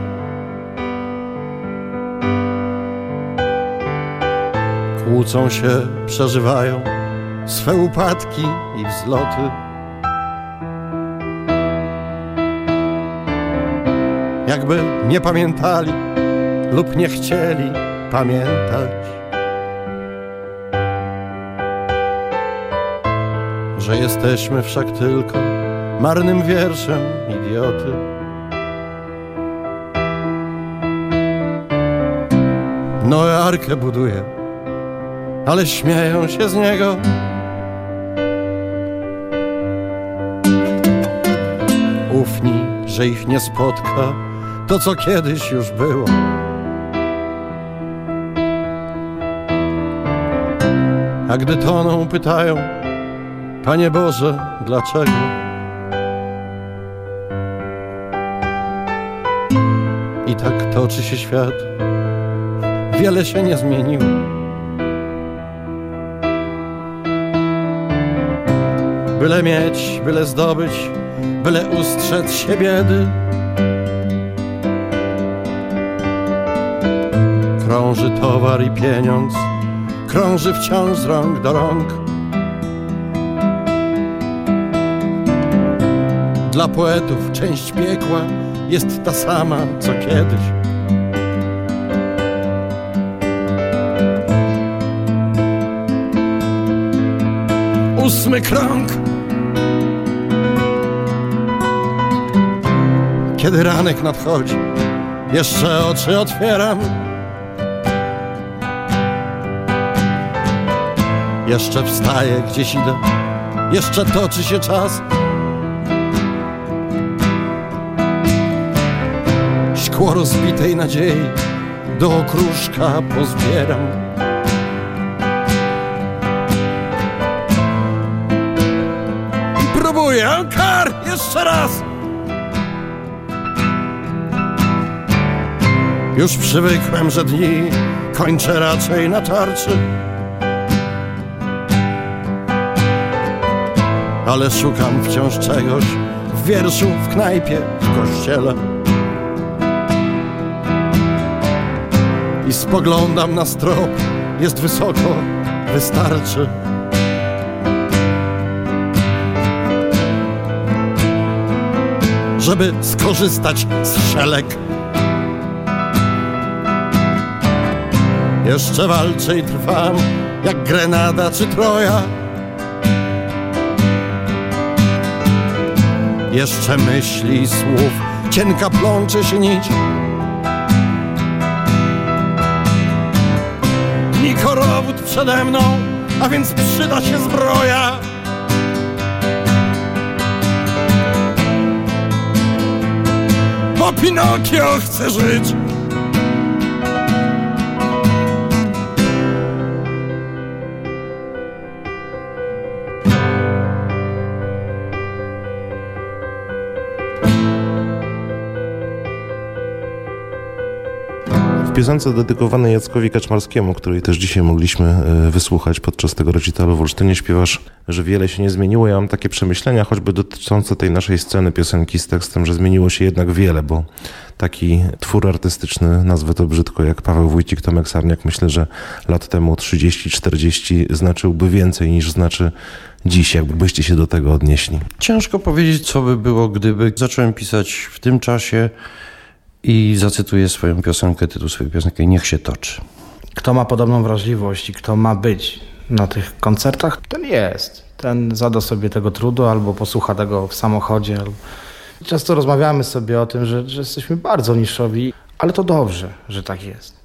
[SPEAKER 5] Kłócą się, przeżywają swe upadki i wzloty. Jakby nie pamiętali lub nie chcieli pamiętać, że jesteśmy wszak tylko marnym wierszem idioty. Noe arkę buduje, ale śmieją się z niego. Ufni, że ich nie spotka to, co kiedyś już było. A gdy toną, pytają, Panie Boże, dlaczego? I tak toczy się świat, wiele się nie zmieniło. Byle mieć, byle zdobyć, byle ustrzec się biedy. Krąży towar i pieniądz, krąży wciąż z rąk do rąk. Dla poetów część piekła jest ta sama co kiedyś. Ósmy krąg. Kiedy ranek nadchodzi, jeszcze oczy otwieram. Jeszcze wstaję, gdzieś idę, jeszcze toczy się czas. Szkło rozbitej nadziei do okruszka pozbieram. I próbuję, kar, jeszcze raz. Już przywykłem, że dni kończę raczej na tarczy. Ale szukam wciąż czegoś w wierszu, w knajpie, w kościele. I spoglądam na strop, jest wysoko, wystarczy. Żeby skorzystać z szelek Jeszcze walczę i trwam, jak Grenada czy Troja. Jeszcze myśli słów, cienka plącze się nić. Przede mną, a więc przyda się zbroja. Bo Pinokio chce żyć.
[SPEAKER 2] W piosence dedykowanej Jackowi Kaczmarskiemu, której też dzisiaj mogliśmy e, wysłuchać podczas tego recitalu w Olsztynie, śpiewasz, że wiele się nie zmieniło. Ja mam takie przemyślenia, choćby dotyczące tej naszej sceny piosenki z tekstem, że zmieniło się jednak wiele, bo taki twór artystyczny, nazwę to brzydko, jak Paweł Wójcik, Tomek Sarniak, myślę, że lat temu 30-40 znaczyłby więcej niż znaczy dziś, jakbyście się do tego odnieśli.
[SPEAKER 6] Ciężko powiedzieć, co by było, gdyby zacząłem pisać w tym czasie i zacytuję swoją piosenkę, tytuł swojej piosenki Niech się toczy.
[SPEAKER 7] Kto ma podobną wrażliwość i kto ma być na tych koncertach, ten jest. Ten zada sobie tego trudu albo posłucha tego w samochodzie. Często rozmawiamy sobie o tym, że, że jesteśmy bardzo niszowi, ale to dobrze, że tak jest.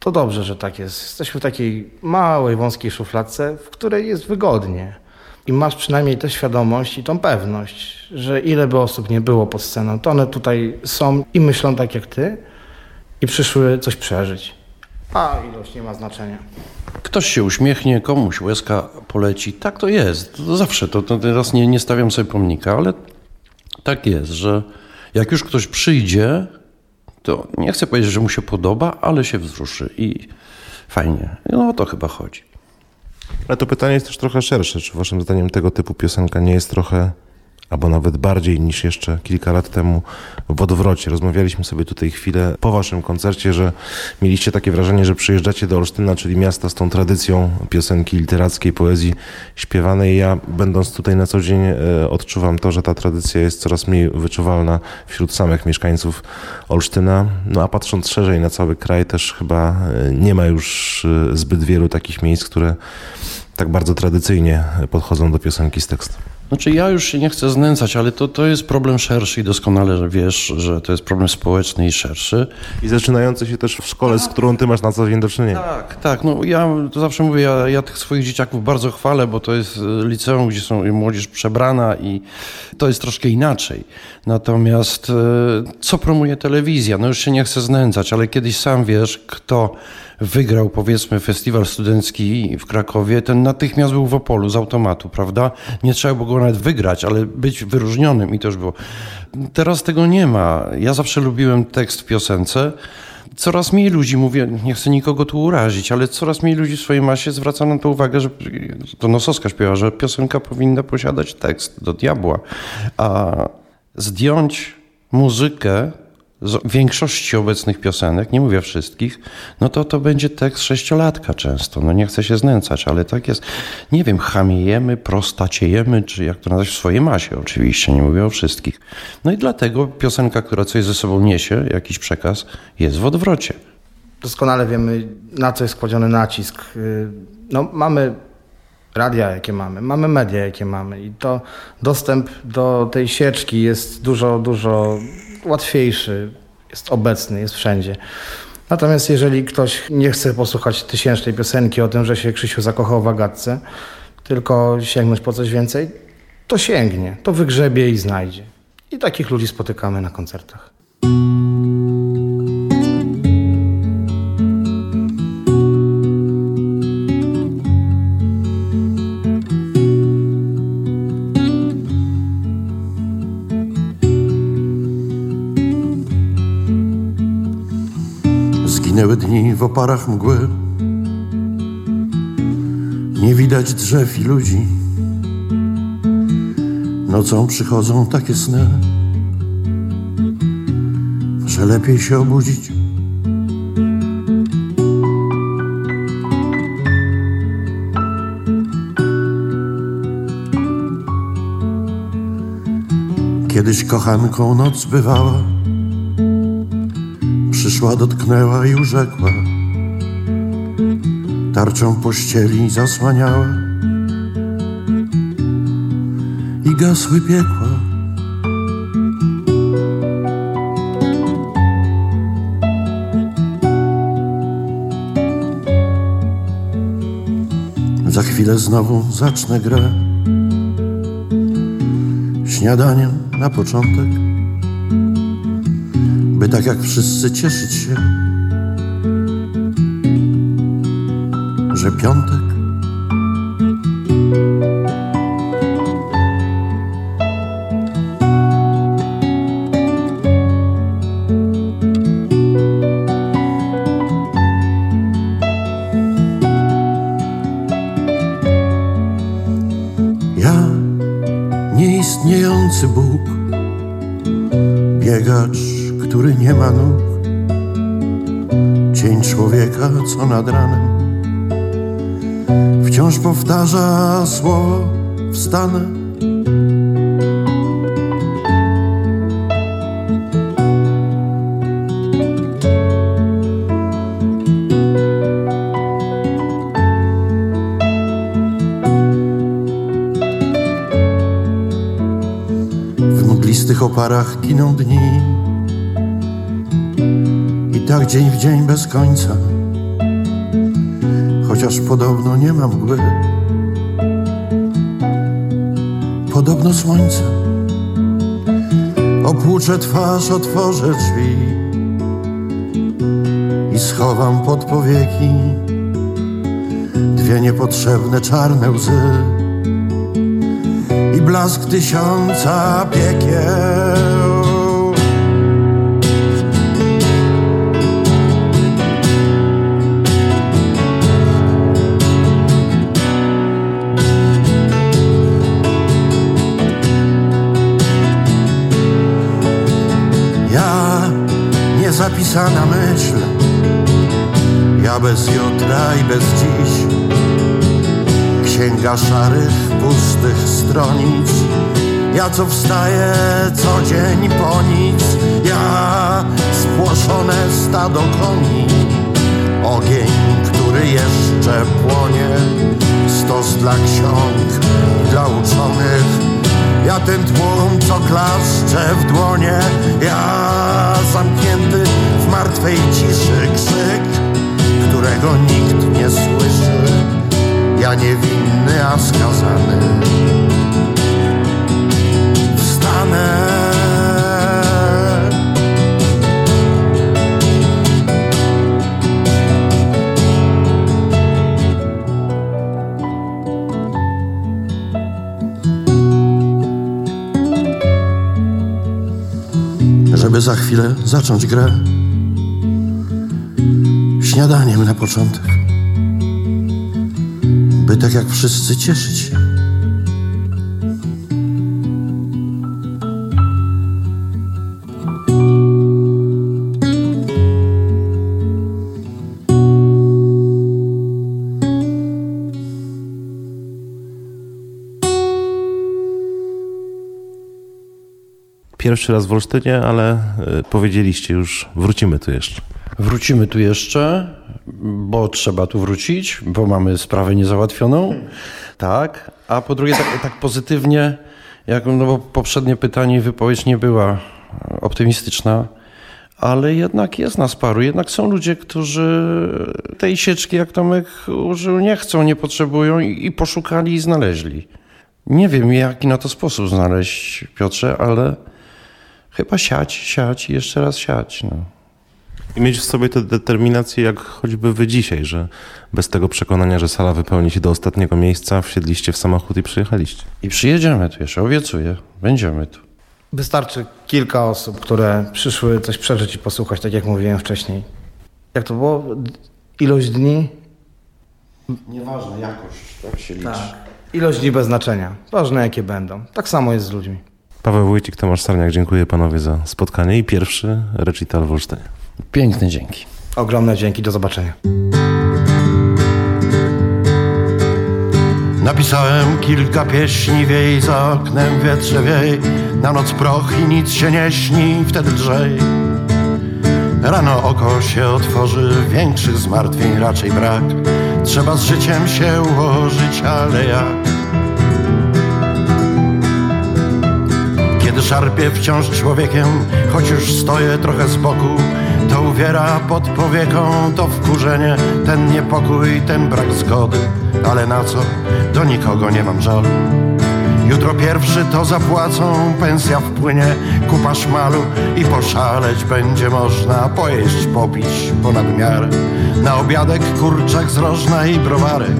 [SPEAKER 7] To dobrze, że tak jest. Jesteśmy w takiej małej, wąskiej szufladce, w której jest wygodnie. I masz przynajmniej tę świadomość i tą pewność, że ile by osób nie było pod sceną, to one tutaj są i myślą tak jak ty i przyszły coś przeżyć. A ilość nie ma znaczenia.
[SPEAKER 6] Ktoś się uśmiechnie, komuś łezka poleci. Tak to jest. To zawsze. To, to teraz nie, nie stawiam sobie pomnika, ale tak jest, że jak już ktoś przyjdzie, to nie chcę powiedzieć, że mu się podoba, ale się wzruszy i fajnie. No o to chyba chodzi.
[SPEAKER 2] Ale to pytanie jest też trochę szersze. Czy waszym zdaniem tego typu piosenka nie jest trochę, albo nawet bardziej niż jeszcze kilka lat temu w odwrocie? Rozmawialiśmy sobie tutaj chwilę po waszym koncercie, że mieliście takie wrażenie, że przyjeżdżacie do Olsztyna, czyli miasta z tą tradycją piosenki literackiej, poezji śpiewanej. Ja będąc tutaj na co dzień e, odczuwam to, że ta tradycja jest coraz mniej wyczuwalna wśród samych mieszkańców Olsztyna. No a patrząc szerzej na cały kraj też chyba e, nie ma już e, zbyt wielu takich miejsc, które tak bardzo tradycyjnie podchodzą do piosenki z tekstem.
[SPEAKER 6] Znaczy ja już się nie chcę znęcać, ale to, to jest problem szerszy i doskonale wiesz, że to jest problem społeczny i szerszy.
[SPEAKER 2] I zaczynający się też w szkole, z którą ty masz na co dzień do czynienia.
[SPEAKER 6] Tak, tak. No ja to zawsze mówię, ja, ja tych swoich dzieciaków bardzo chwalę, bo to jest e, liceum, gdzie są młodzież przebrana i to jest troszkę inaczej. Natomiast e, co promuje telewizja? No już się nie chcę znęcać, ale kiedyś sam wiesz, kto wygrał powiedzmy festiwal studencki w Krakowie, ten natychmiast był w Opolu z automatu, prawda? Nie trzeba było go nawet wygrać, ale być wyróżnionym i już było. Teraz tego nie ma. Ja zawsze lubiłem tekst w piosence. Coraz mniej ludzi, mówię, nie chcę nikogo tu urazić, ale coraz mniej ludzi w swojej masie zwraca na to uwagę, że to Nosowska śpiewa, że piosenka powinna posiadać tekst do diabła. A zdjąć muzykę z większości obecnych piosenek, nie mówię wszystkich, no to to będzie tekst sześciolatka często. No nie chcę się znęcać, ale tak jest. Nie wiem, chamiejemy, prostaciejemy, czy jak to nazwać, w swojej masie oczywiście, nie mówię o wszystkich. No i dlatego piosenka, która coś ze sobą niesie, jakiś przekaz, jest w odwrocie.
[SPEAKER 7] Doskonale wiemy, na co jest kładziony nacisk. Y, No, mamy radia, jakie mamy, mamy media, jakie mamy i to dostęp do tej sieczki jest dużo, dużo łatwiejszy, jest obecny, jest wszędzie. Natomiast jeżeli ktoś nie chce posłuchać tysięcznej piosenki o tym, że się Krzysiu zakochał w Agatce, tylko sięgnąć po coś więcej, to sięgnie, to wygrzebie i znajdzie. I takich ludzi spotykamy na koncertach.
[SPEAKER 5] Zginęły dni w oparach mgły. Nie widać drzew i ludzi. Nocą przychodzą takie sny Że lepiej się obudzić. Kiedyś kochanką noc bywała Przyszła, dotknęła i urzekła. Tarczą pościeli zasłaniała. I gasły piekła. Za chwilę znowu zacznę grę. Śniadaniem na początek by tak jak wszyscy cieszyć się, że piątek Ja, nieistniejący Bóg, biegacz który nie ma nóg. Cień człowieka, co nad ranem wciąż powtarza słowo wstanę. W mglistych oparach giną dni tak dzień w dzień bez końca, chociaż podobno nie ma mgły. Podobno słońce opłucze twarz, otworzę drzwi i schowam pod powieki dwie niepotrzebne czarne łzy i blask tysiąca piekieł. Zapisana myśl. Ja bez jutra i bez dziś. Księga szarych, pustych stronic Ja co wstaję co dzień po nic. Ja spłoszone stado koni Ogień, który jeszcze płonie. Stos dla ksiąg dla uczonych. Ja ten tłum, co klaszcze w dłonie. Ja zamknięty martwej ciszy krzyk Którego nikt nie słyszy Ja niewinny, a skazany Wstanę żeby za chwilę zacząć grę. Śniadaniem na początek, by tak jak wszyscy cieszyć się.
[SPEAKER 2] pierwszy raz w Olsztynie, ale e, powiedzieliście już, wrócimy tu jeszcze.
[SPEAKER 6] Wrócimy tu jeszcze, bo trzeba tu wrócić, bo mamy sprawę niezałatwioną. Tak. A po drugie, tak, tak pozytywnie, jak, no bo poprzednie pytanie, wypowiedź nie była optymistyczna, ale jednak jest nas paru. Jednak są ludzie, którzy tej sieczki, jak Tomek użył, nie chcą, nie potrzebują i, i poszukali i znaleźli. Nie wiem, jaki na to sposób znaleźć, Piotrze, ale chyba siać, siać i jeszcze raz siać. No.
[SPEAKER 2] I mieć w sobie tę determinację, jak choćby wy dzisiaj, że bez tego przekonania, że sala wypełni się do ostatniego miejsca, wsiedliście w samochód i przyjechaliście.
[SPEAKER 6] I przyjedziemy tu jeszcze, obiecuję. Będziemy tu.
[SPEAKER 7] Wystarczy kilka osób, które przyszły coś przeżyć i posłuchać, tak jak mówiłem wcześniej. Jak to było? Ilość dni?
[SPEAKER 6] Nieważne, jakość, tak się liczy. Tak.
[SPEAKER 7] Ilość dni bez znaczenia. Ważne jakie będą. Tak samo jest z ludźmi.
[SPEAKER 2] Paweł Wójcik, Tomasz Sarniak, dziękuję panowie za spotkanie i pierwszy recital w Olsztynie.
[SPEAKER 6] Piękne dzięki.
[SPEAKER 7] Ogromne dzięki, do zobaczenia.
[SPEAKER 5] Napisałem kilka pieśni, wiej za oknem wietrze wiej Na noc proch i nic się nie śni, wtedy drżej Rano oko się otworzy, większych zmartwień raczej brak Trzeba z życiem się ułożyć, ale jak? Kiedy szarpie wciąż człowiekiem, choć już stoję trochę z boku, uwiera pod powieką to wkurzenie, ten niepokój, ten brak zgody. Ale na co? Do nikogo nie mam żalu. Jutro pierwszy to zapłacą, pensja wpłynie, kupa szmalu i poszaleć będzie można, pojeść, popić ponad miarę. Na obiadek kurczak z rożna i browarek.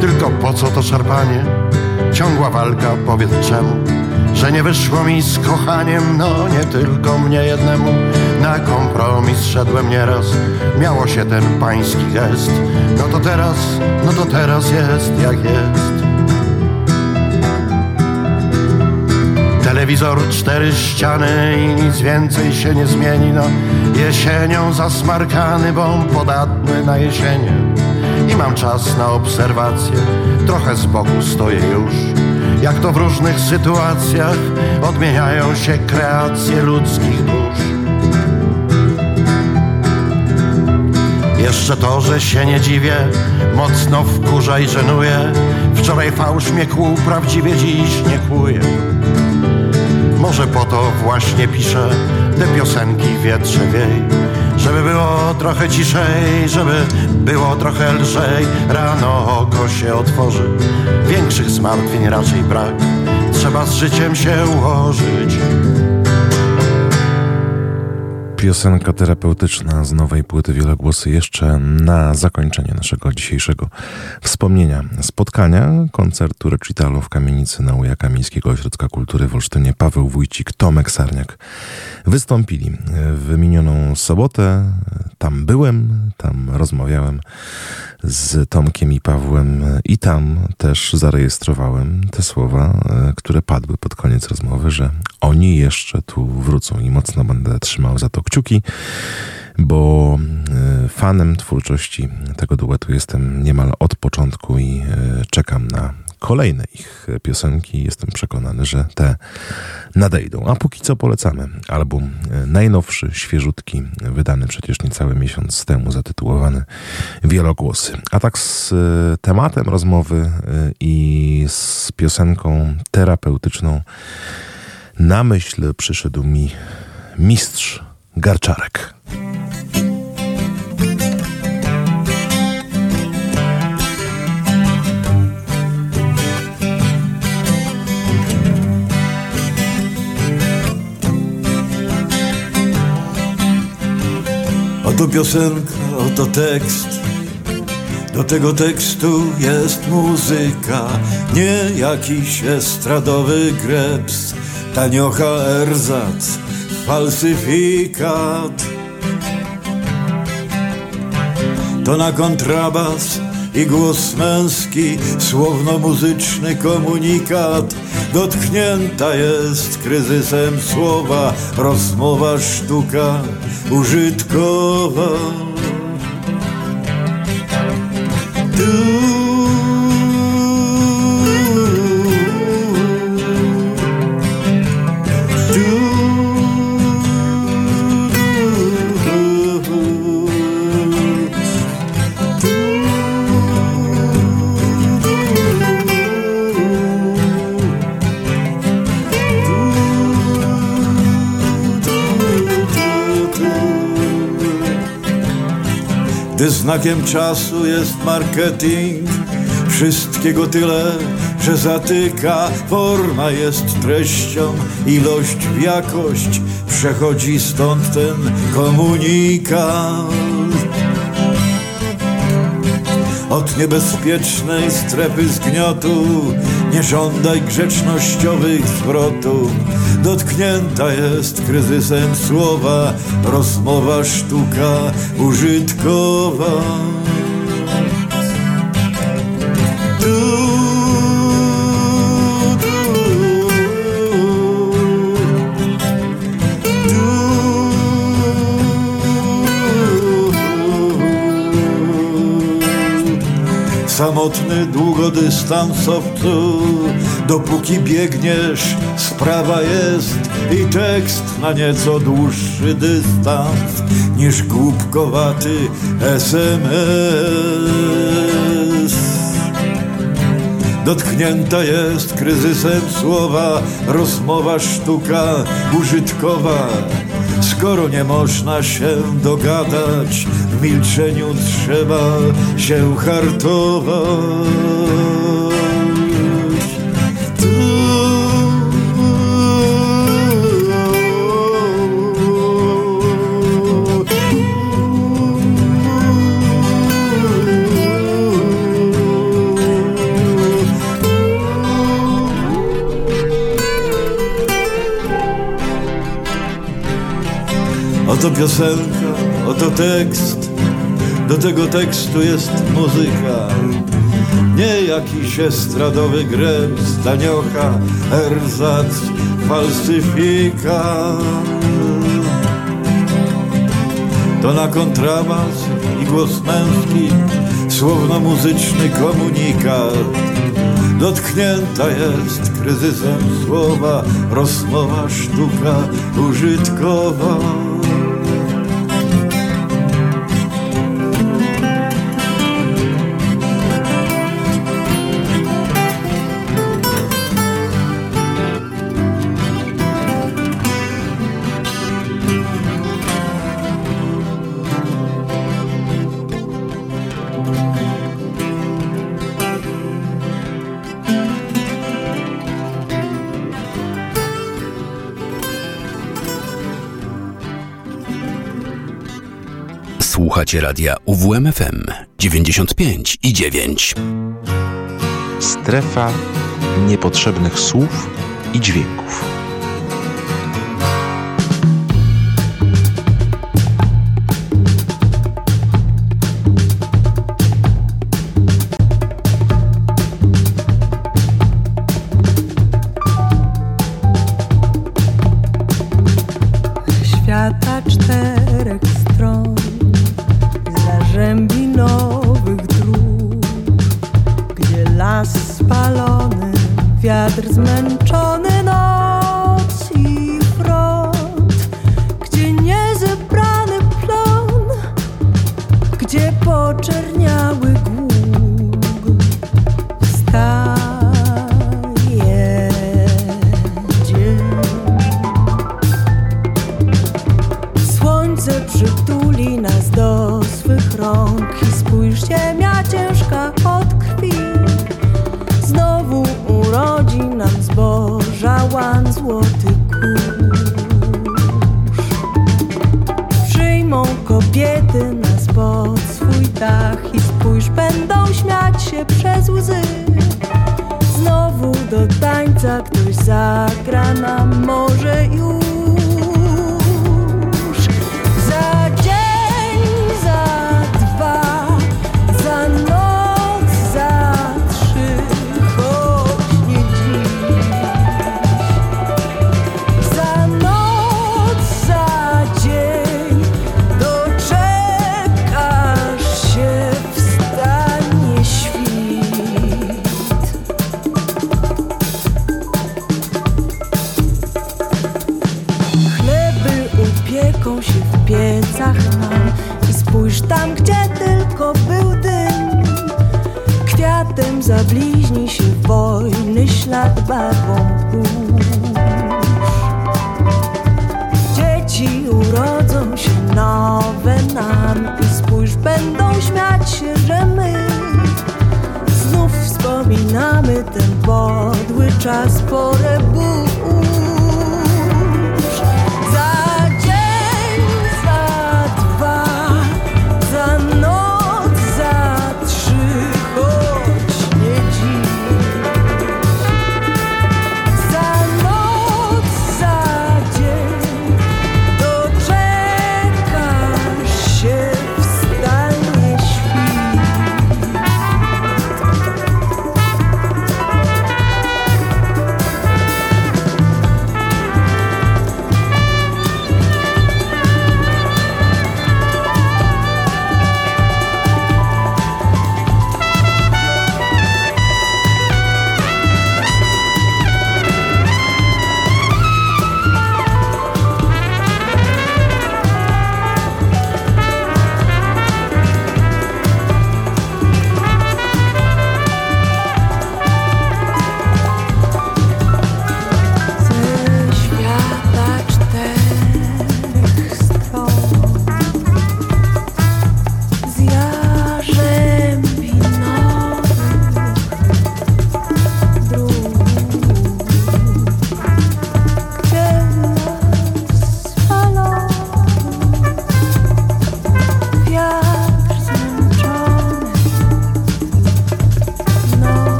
[SPEAKER 5] Tylko po co to szarpanie? Ciągła walka, powiedz czemu? Że nie wyszło mi z kochaniem, no nie tylko mnie jednemu. Na kompromis szedłem nieraz, miało się ten pański gest. No to teraz, no to teraz jest jak jest. Telewizor, cztery ściany i nic więcej się nie zmieni, no jesienią zasmarkany, bo podatny na jesienie. I mam czas na obserwację, trochę z boku stoję już jak to w różnych sytuacjach odmieniają się kreacje ludzkich dusz. Jeszcze to, że się nie dziwię, mocno wkurza i żenuje. Wczoraj fałsz mnie kłuł, prawdziwie dziś nie kłuje. Może po to właśnie piszę te piosenki wietrze wiej Żeby było trochę ciszej, żeby było trochę lżej. Rano oko się otworzy, większych zmartwień raczej brak. Trzeba z życiem się ułożyć
[SPEAKER 2] Piosenka terapeutyczna z nowej płyty Wielogłosy jeszcze na zakończenie naszego dzisiejszego wspomnienia. Spotkania, koncertu recitalu w kamienicy Naujaka Miejskiego Ośrodka Kultury w Olsztynie. Paweł Wójcik, Tomek Sarniak wystąpili. W minioną sobotę. Tam byłem, tam rozmawiałem z Tomkiem i Pawłem. I tam też zarejestrowałem te słowa, które padły pod koniec rozmowy, że oni jeszcze tu wrócą i mocno będę trzymał za to kciuki, bo e, fanem twórczości tego duetu jestem niemal od początku i e, czekam na kolejne ich piosenki. Jestem przekonany, że te nadejdą. A póki co polecamy album e, najnowszy, świeżutki, wydany przecież niecały miesiąc temu, zatytułowany Wielogłosy. A tak z tematem rozmowy i z piosenką terapeutyczną na myśl przyszedł mi mistrz Garczarek.
[SPEAKER 9] Oto piosenka, oto tekst. Do tego tekstu jest muzyka, nie jakiś estradowy greps, taniocha erzac falsyfikat. To na kontrabas i głos męski, słowno-muzyczny komunikat. Dotknięta jest kryzysem słowa, rozmowa sztuka użytkowa. Du znakiem czasu jest marketing. Wszystkiego tyle, że zatyka, forma jest treścią, ilość w jakość, przechodzi stąd ten komunikat. Od niebezpiecznej strefy zgniotu nie żądaj grzecznościowych zwrotów. Dotknięta jest kryzysem słowa, rozmowa sztuka użytkowa. samotny długodystansowcu Dopóki biegniesz, sprawa jest i tekst na nieco dłuższy dystans Niż głupkowaty SMS Dotknięta jest kryzysem słowa, rozmowa sztuka użytkowa skoro nie można się dogadać, w milczeniu trzeba się hartować. Oto piosenka, oto tekst, do tego tekstu jest muzyka. Nie jakiś estradowy greb, zdaniocha, erzac, falsyfika. To na kontrabas i głos męski, słowno-muzyczny komunikat. Dotknięta jest kryzysem słowa, rozmowa sztuka użytkowa.
[SPEAKER 1] Słuchacie radia UWMFM 95 i 9.
[SPEAKER 8] Strefa niepotrzebnych słów i dźwięków.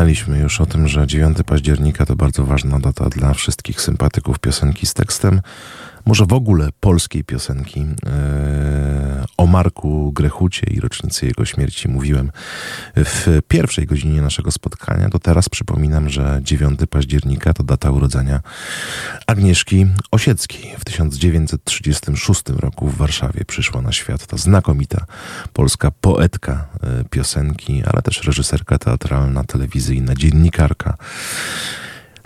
[SPEAKER 2] Wspominaliśmy już o tym, że 9 października to bardzo ważna data dla wszystkich sympatyków piosenki z tekstem. Może w ogóle polskiej piosenki. O Marku Grechucie i rocznicy jego śmierci mówiłem w pierwszej godzinie naszego spotkania. To teraz przypominam, że 9 października to data urodzenia Agnieszki Osieckiej. W 1936 roku w Warszawie przyszła na świat ta znakomita polska poetka e, piosenki, ale też reżyserka teatralna, telewizyjna, dziennikarka.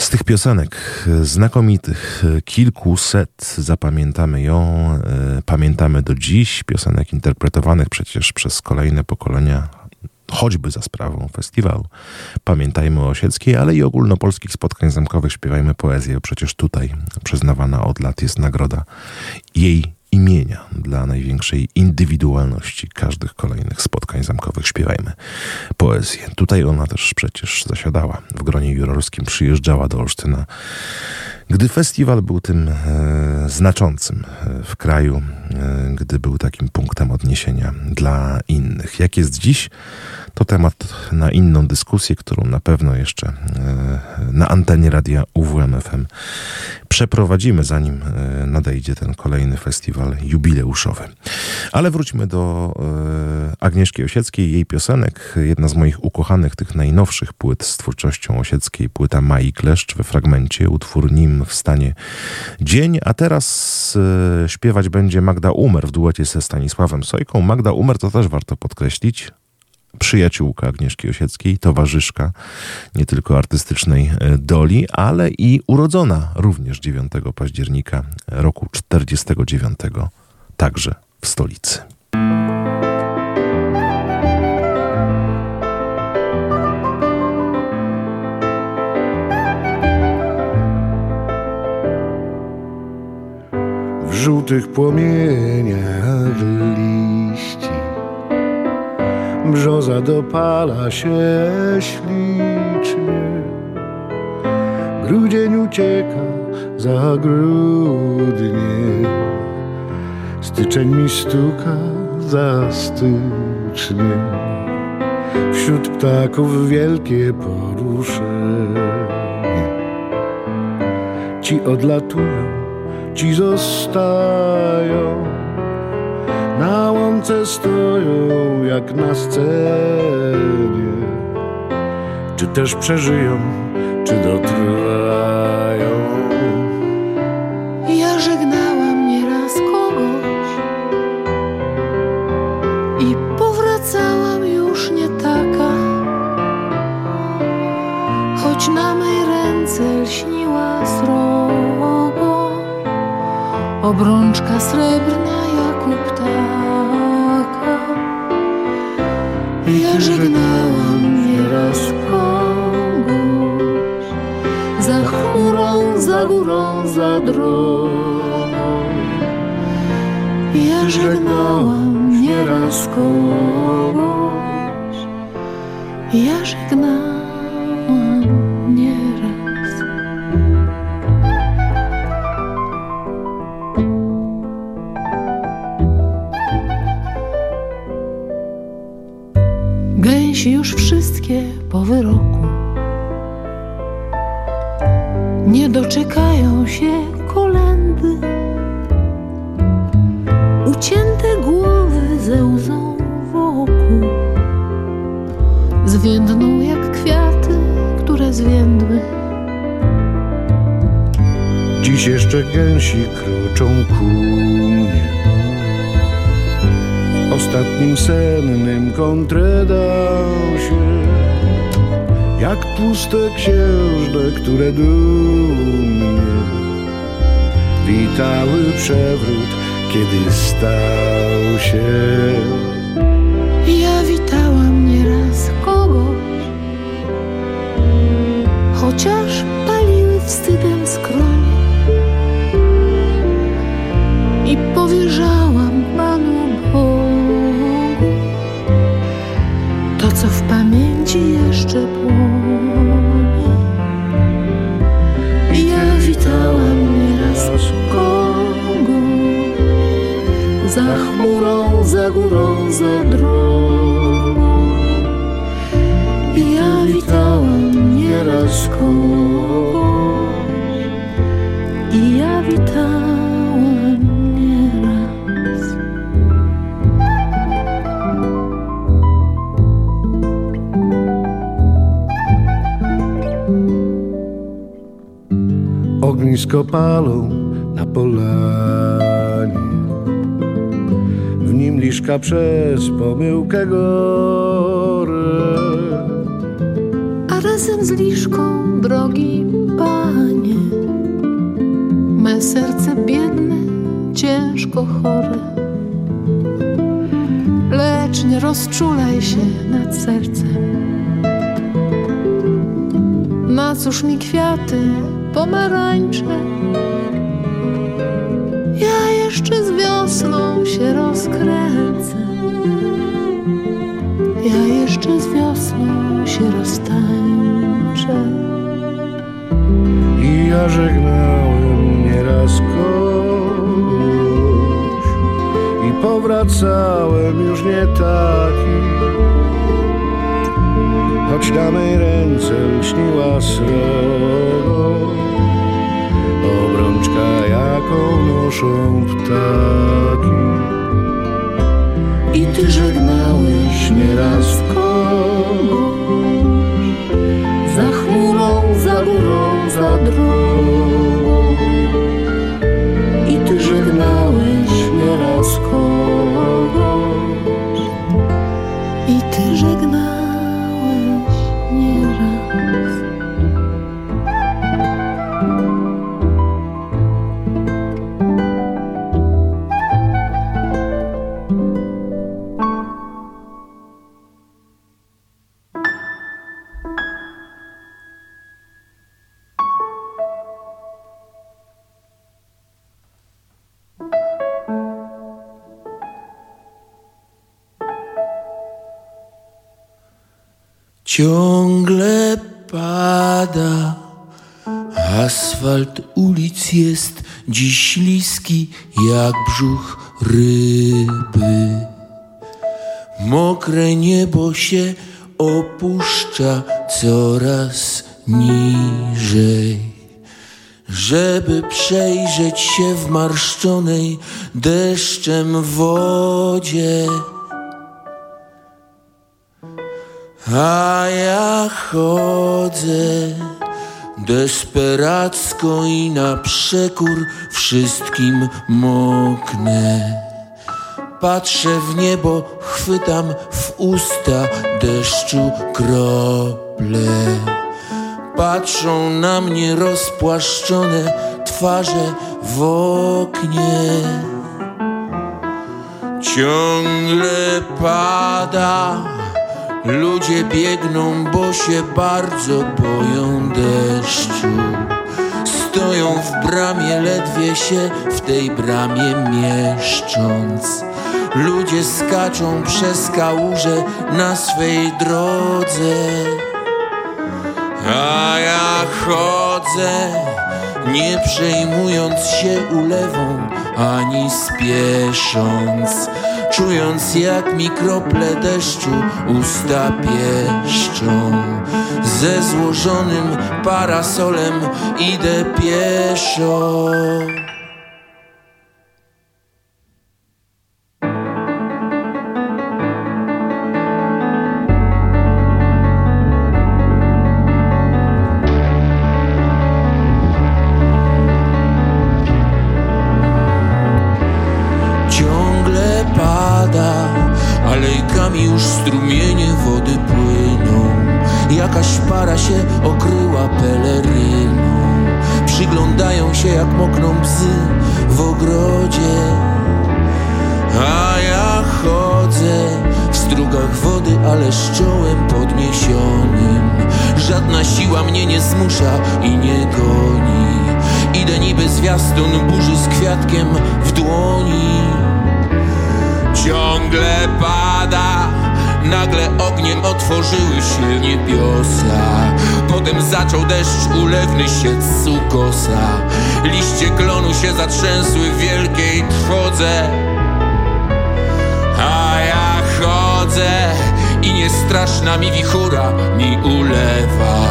[SPEAKER 2] Z tych piosenek znakomitych, kilkuset, zapamiętamy ją, e, pamiętamy do dziś, piosenek interpretowanych przecież przez kolejne pokolenia, choćby za sprawą festiwalu. Pamiętajmy o Osieckiej, ale i ogólnopolskich spotkań zamkowych śpiewajmy poezję. Przecież tutaj przyznawana od lat jest nagroda jej imienia dla największej indywidualności każdych kolejnych spotkań zamkowych. Śpiewajmy poezję. Tutaj ona też przecież zasiadała. W gronie jurorskim przyjeżdżała do Olsztyna gdy festiwal był tym e, znaczącym e, w kraju, e, gdy był takim punktem odniesienia dla innych. Jak jest dziś, to temat na inną dyskusję, którą na pewno jeszcze na antenie radia UWMFM przeprowadzimy, zanim nadejdzie ten kolejny festiwal jubileuszowy. Ale wróćmy do Agnieszki Osieckiej, jej piosenek. Jedna z moich ukochanych, tych najnowszych płyt z twórczością Osieckiej, płyta Mai Kleszcz we fragmencie, utwór Nim w stanie dzień, a teraz śpiewać będzie Magda Umer w duecie ze Stanisławem Sojką. Magda Umer to też warto podkreślić, przyjaciółka Agnieszki Osieckiej, towarzyszka nie tylko artystycznej e, doli, ale i urodzona również 9 października roku 49, także w stolicy.
[SPEAKER 10] Żółtych płomieniach liści. Brzoza dopala się ślicznie Grudzień ucieka za grudnie. Styczeń mi stuka za styczniem Wśród ptaków wielkie poruszenie. Ci odlatują, ci zostają na łące stoją jak na scenie. Czy też przeżyją, czy dotrwają?
[SPEAKER 11] Ja żegnałam obrączka srebrna Ja żegnałam nieraz kogoś. Za chmurą, za górą, za drogą. Ja żegnałam nieraz kogoś. Ja żegnałam już wszystkie po wyroku. Nie doczekają się kolendy, ucięte głowy ze łzą wokół, zwiędną jak kwiaty, które zwiędły.
[SPEAKER 10] Dziś jeszcze gęsi kroczą ku mnie ostatnim sennym kontredansie Jak puste księżne, które dumnie Witały przewrót, kiedy stał się.
[SPEAKER 11] Ja witałam nieraz kogoś Chociaż górą, za drogą. Ja witałam nieraz kogoś i ja witałam.
[SPEAKER 10] ognisko palą na polanie. Nim liszka przez pomyłkę gore.
[SPEAKER 11] A razem z liszką, drogi panie, me serce biedne, ciężko chore. Lecz wiecznie rozczulaj się nad sercem. Ma cóż mi kwiaty, pomarańcze.
[SPEAKER 3] Taki. Choć na mej ręce lśniła srogo. Obrączka jaką noszą ptaki.
[SPEAKER 11] I ty żegnałeś
[SPEAKER 3] Nieraz kogoś
[SPEAKER 11] za chmurą, za górą, za drogą. I ty żegnałeś
[SPEAKER 12] brzuch ryby. Mokre niebo się opuszcza coraz niżej, żeby przejrzeć się w marszczonej deszczem wodzie. A ja chodzę desperacko i na przekór wszystkim moknę. Patrzę w niebo, chwytam w usta deszczu krople. Patrzą na mnie rozpłaszczone twarze w oknie. Ciągle pada. Ludzie biegną, bo się bardzo boją deszczu. Stoją w bramie, ledwie się w tej bramie mieszcząc. Ludzie skaczą przez kałuże na swej drodze. A ja chodzę, nie przejmując się ulewą ani spiesząc. Czując jak mi krople deszczu usta pieszczą. Ze złożonym parasolem idę pieszo deszcz ulewny sieć z ukosa. Liście klonu się zatrzęsły w wielkiej trwodze. A ja chodzę i nie straszna mi wichura mi ulewa.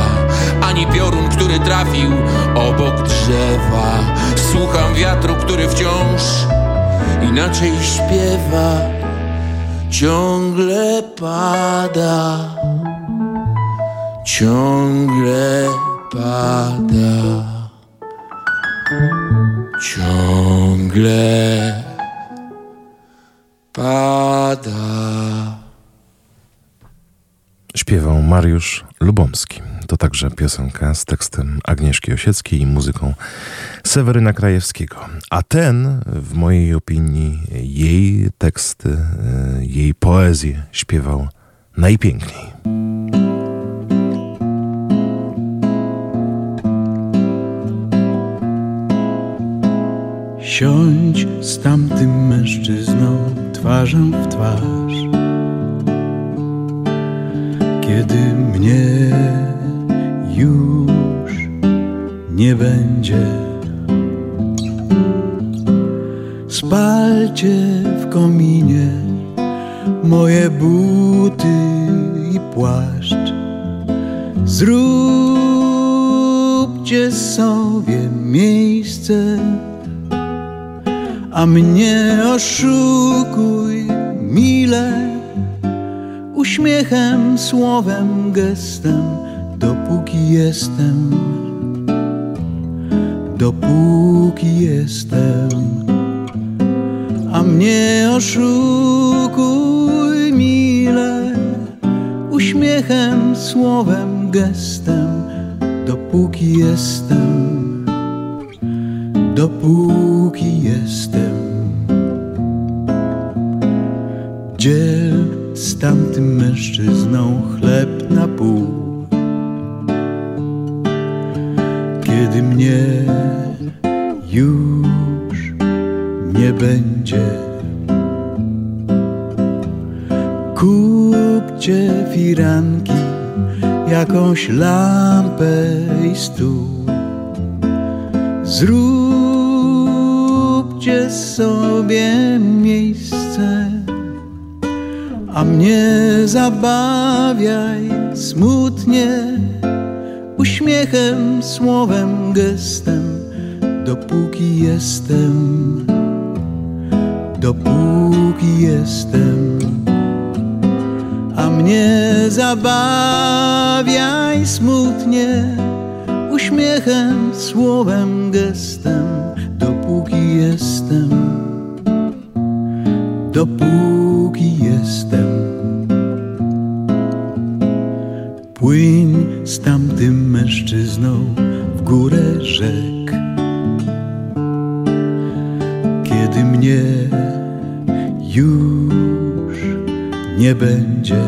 [SPEAKER 12] Ani piorun, który trafił obok drzewa. Słucham wiatru, który wciąż inaczej śpiewa. Ciągle pada, ciągle pada, ciągle pada.
[SPEAKER 2] śpiewał Mariusz Lubomski. To także piosenka z tekstem Agnieszki Osieckiej i muzyką Seweryna Krajewskiego. A ten, w mojej opinii, jej teksty, y, jej poezję śpiewał najpiękniej.
[SPEAKER 13] Siądź z tamtym mężczyzną twarzą w twarz. Kiedy mnie już nie będzie Spalcie w kominie moje buty i płaszcz. Zróbcie sobie miejsce a mnie oszukuj mile. Uśmiechem, słowem, gestem, dopóki jestem, dopóki jestem, a mnie oszukuj mile. Uśmiechem, słowem, gestem, dopóki jestem dopóki jestem. Dziel z tamtym mężczyzną chleb na pół. Kiedy mnie już nie będzie. Kupcie firanki, jakąś lampę i stół. Zróbcie sobie miejsce, a mnie zabawiaj smutnie, uśmiechem, słowem, gestem, dopóki jestem, dopóki jestem, a mnie zabawiaj smutnie uśmiechem, słowem, gestem, jestem, dopóki jestem. Płyń z tamtym mężczyzną w górę rzek, kiedy mnie już nie będzie.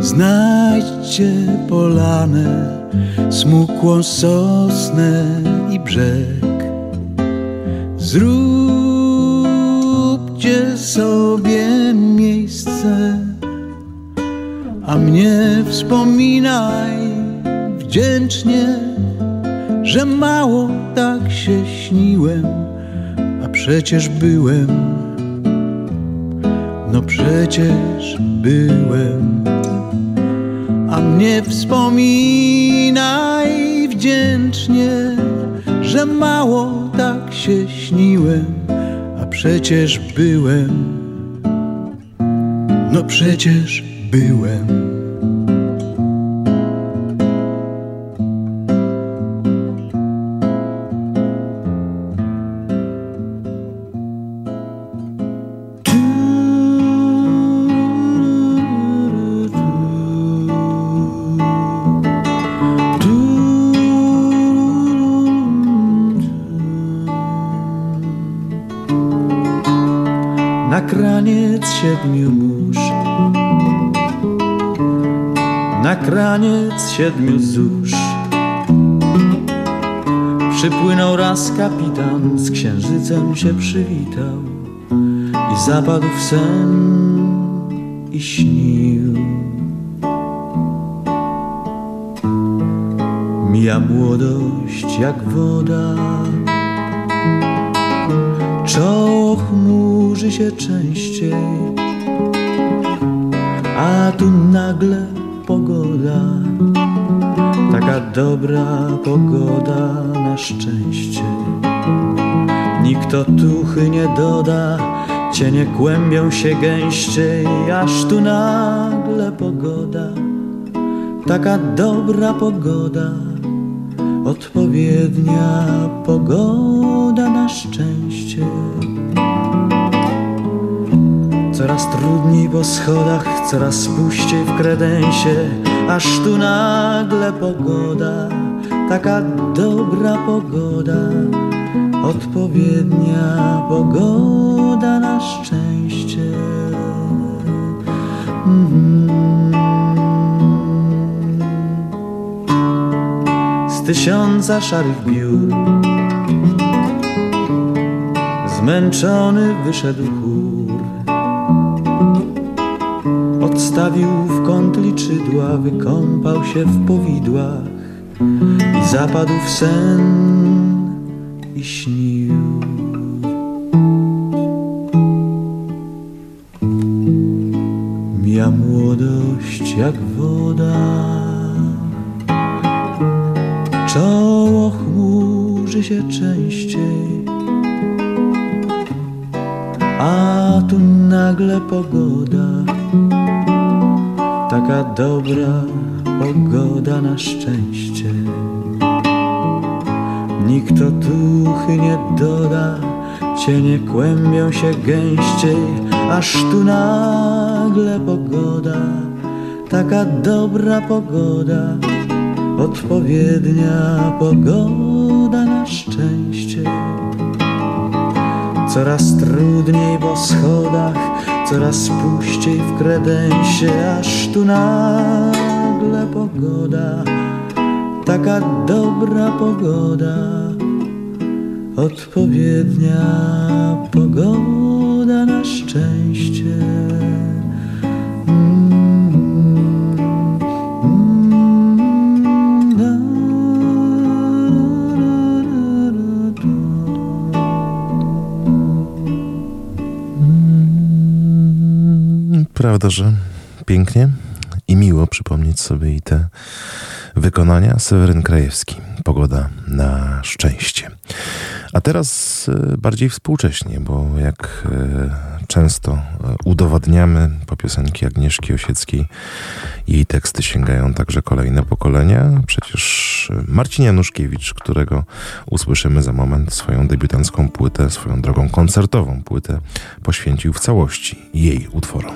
[SPEAKER 13] Znajdźcie polanę, smukłą sosnę brzeg. Zróbcie sobie miejsce, a mnie wspominaj wdzięcznie, że mało tak się śniłem, a przecież byłem, no przecież byłem a mnie wspominaj wdzięcznie, że mało tak się śniłem, a przecież byłem, no przecież byłem. Siedmiu mórz Na kraniec siedmiu zórz Przypłynął raz kapitan Z księżycem się przywitał I zapadł w sen I śnił. Mija młodość jak woda. Czoło chmurzy się częściej A tu nagle pogoda Taka dobra pogoda na szczęście. Nikt otuchy nie doda Cienie kłębią się gęściej Aż tu nagle pogoda Taka dobra pogoda Odpowiednia pogoda na szczęście Coraz trudniej po schodach, coraz puściej w kredensie. Aż tu nagle pogoda, taka dobra pogoda. Odpowiednia pogoda na szczęście. Mm-hmm. Z tysiąca szarych biur Zmęczony wyszedł chór Odstawił w kąt liczydła Wykąpał się w powidłach I zapadł w sen I śnił. Mija młodość jak woda. Czoło chmurzy się częściej a tu nagle pogoda, taka dobra pogoda na szczęście. Nikt otuchy nie doda, cienie kłębią się gęściej, aż tu nagle pogoda, taka dobra pogoda, odpowiednia pogoda na szczęście. Coraz trudniej po schodach, coraz puściej w kredensie, aż tu nagle pogoda, taka dobra pogoda, odpowiednia pogoda na szczęście.
[SPEAKER 2] Prawda, że pięknie i miło przypomnieć sobie i te wykonania. Seweryn Krajewski, pogoda na szczęście. A teraz e, bardziej współcześnie, bo jak e, często e, udowadniamy po piosenki Agnieszki Osieckiej, jej teksty sięgają także kolejne pokolenia. Przecież Marcin Januszkiewicz, którego usłyszymy za moment, swoją debiutancką płytę, swoją drogą koncertową płytę poświęcił w całości jej utworom.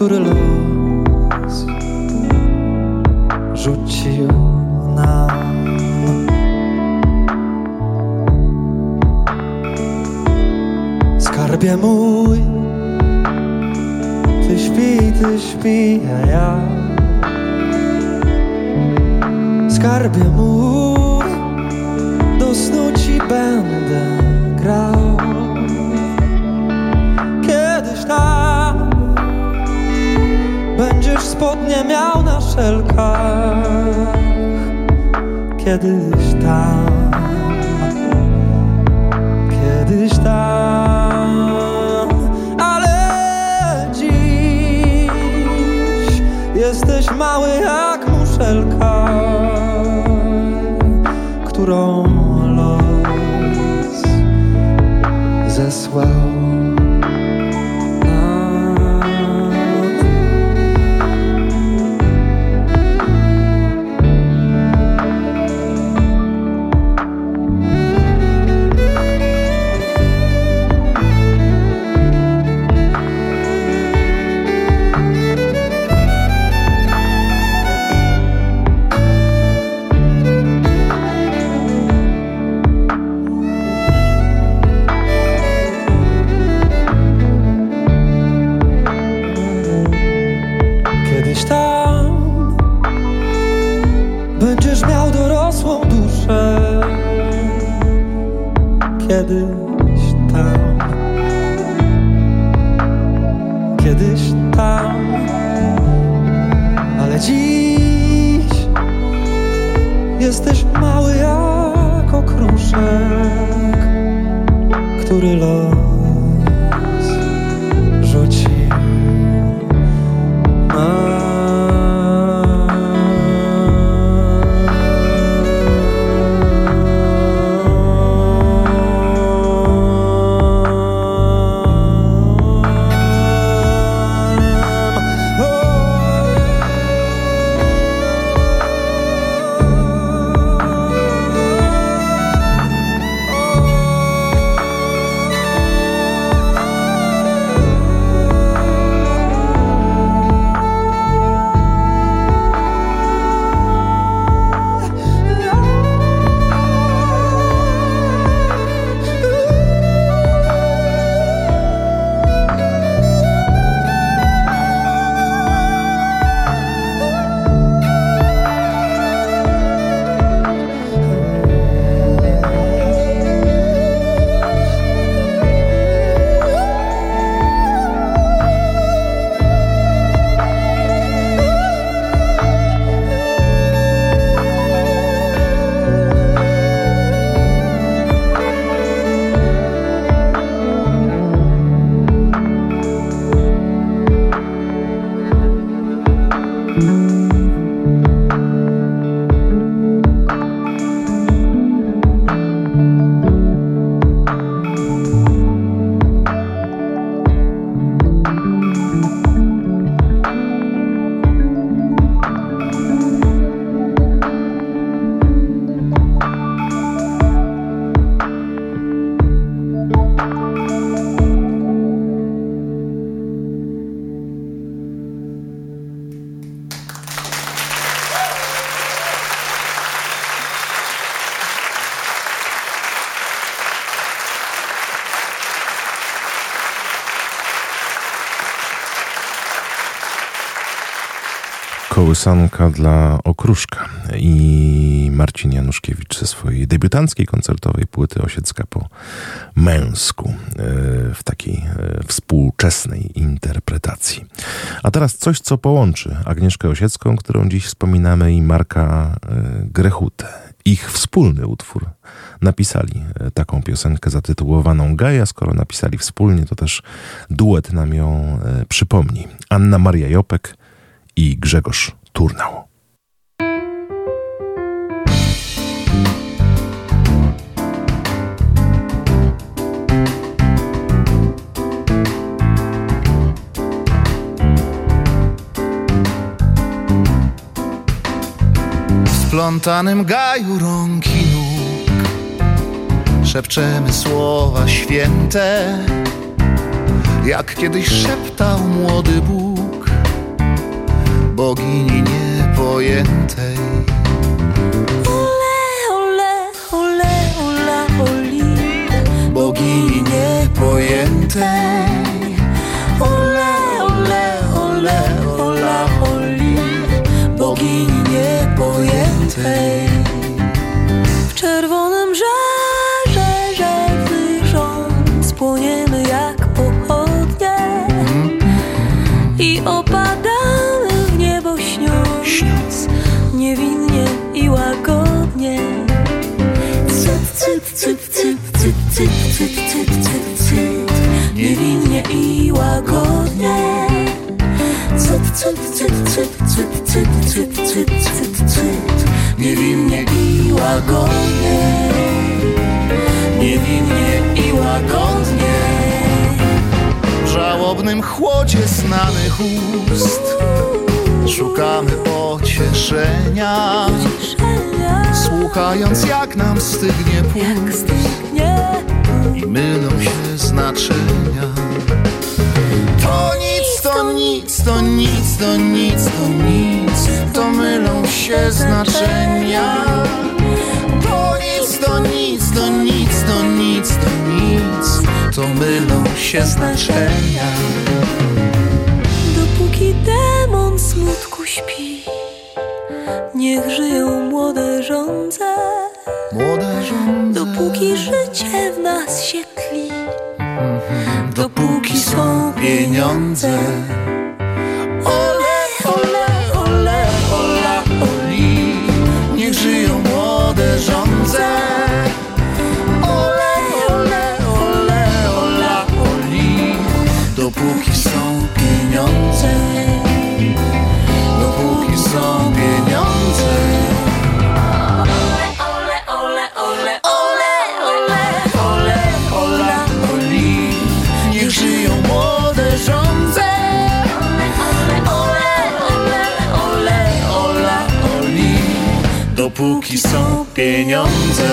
[SPEAKER 14] Który los rzucił nam. Skarbie mój, ty śpi, ty śpi, a ja Skarbie mój, do snu ci będę spodnie miał na szelkach. Kiedyś tam Kiedyś tam. Ale dziś Jesteś mały jak
[SPEAKER 2] kołysanka dla Okruszka i Marcin Januszkiewicz ze swojej debiutanckiej koncertowej płyty Osiecka po męsku e, w takiej e, współczesnej interpretacji. A teraz coś, co połączy Agnieszkę Osiecką, którą dziś wspominamy i Marka e, Grechutę. Ich wspólny utwór napisali taką piosenkę zatytułowaną Gaja. Skoro napisali wspólnie, to też duet nam ją przypomni. Anna Maria Jopek i Grzegorz Turnał.
[SPEAKER 15] Splątanym gaju rąk i nóg Szepczemy słowa święte Jak kiedyś szeptał młody Bóg bogini niepojętej.
[SPEAKER 8] Cyt, cyt, cyt, cyt, cyt. Niewinnie i łagodnie. Cyt, cyt, cyt, cyt, cyt, cyt, cyt, cyt, cyt, cyt. Niewinnie i łagodnie. Niewinnie i łagodnie.
[SPEAKER 15] W żałobnym chłodzie znanych ust Szukamy pocieszenia Słuchając jak nam stygnie puls I mylą się znaczenia. To nic, to nic, to nic, to nic, to nic. To mylą się znaczenia. To nic, to nic, to nic, to nic, to nic. To mylą się znaczenia.
[SPEAKER 8] Dopóki demon smutku śpi Niech żyją młode żądze.
[SPEAKER 15] Młode żądze
[SPEAKER 8] Dopóki życie w nas się tli
[SPEAKER 15] pieniądze. Ole, ole, ole, ola, oli, niech żyją młode żądze. Ole, ole, ole, ola, oli, dopóki są pieniądze. Dopóki są pieniądze. Dopóki są pieniądze.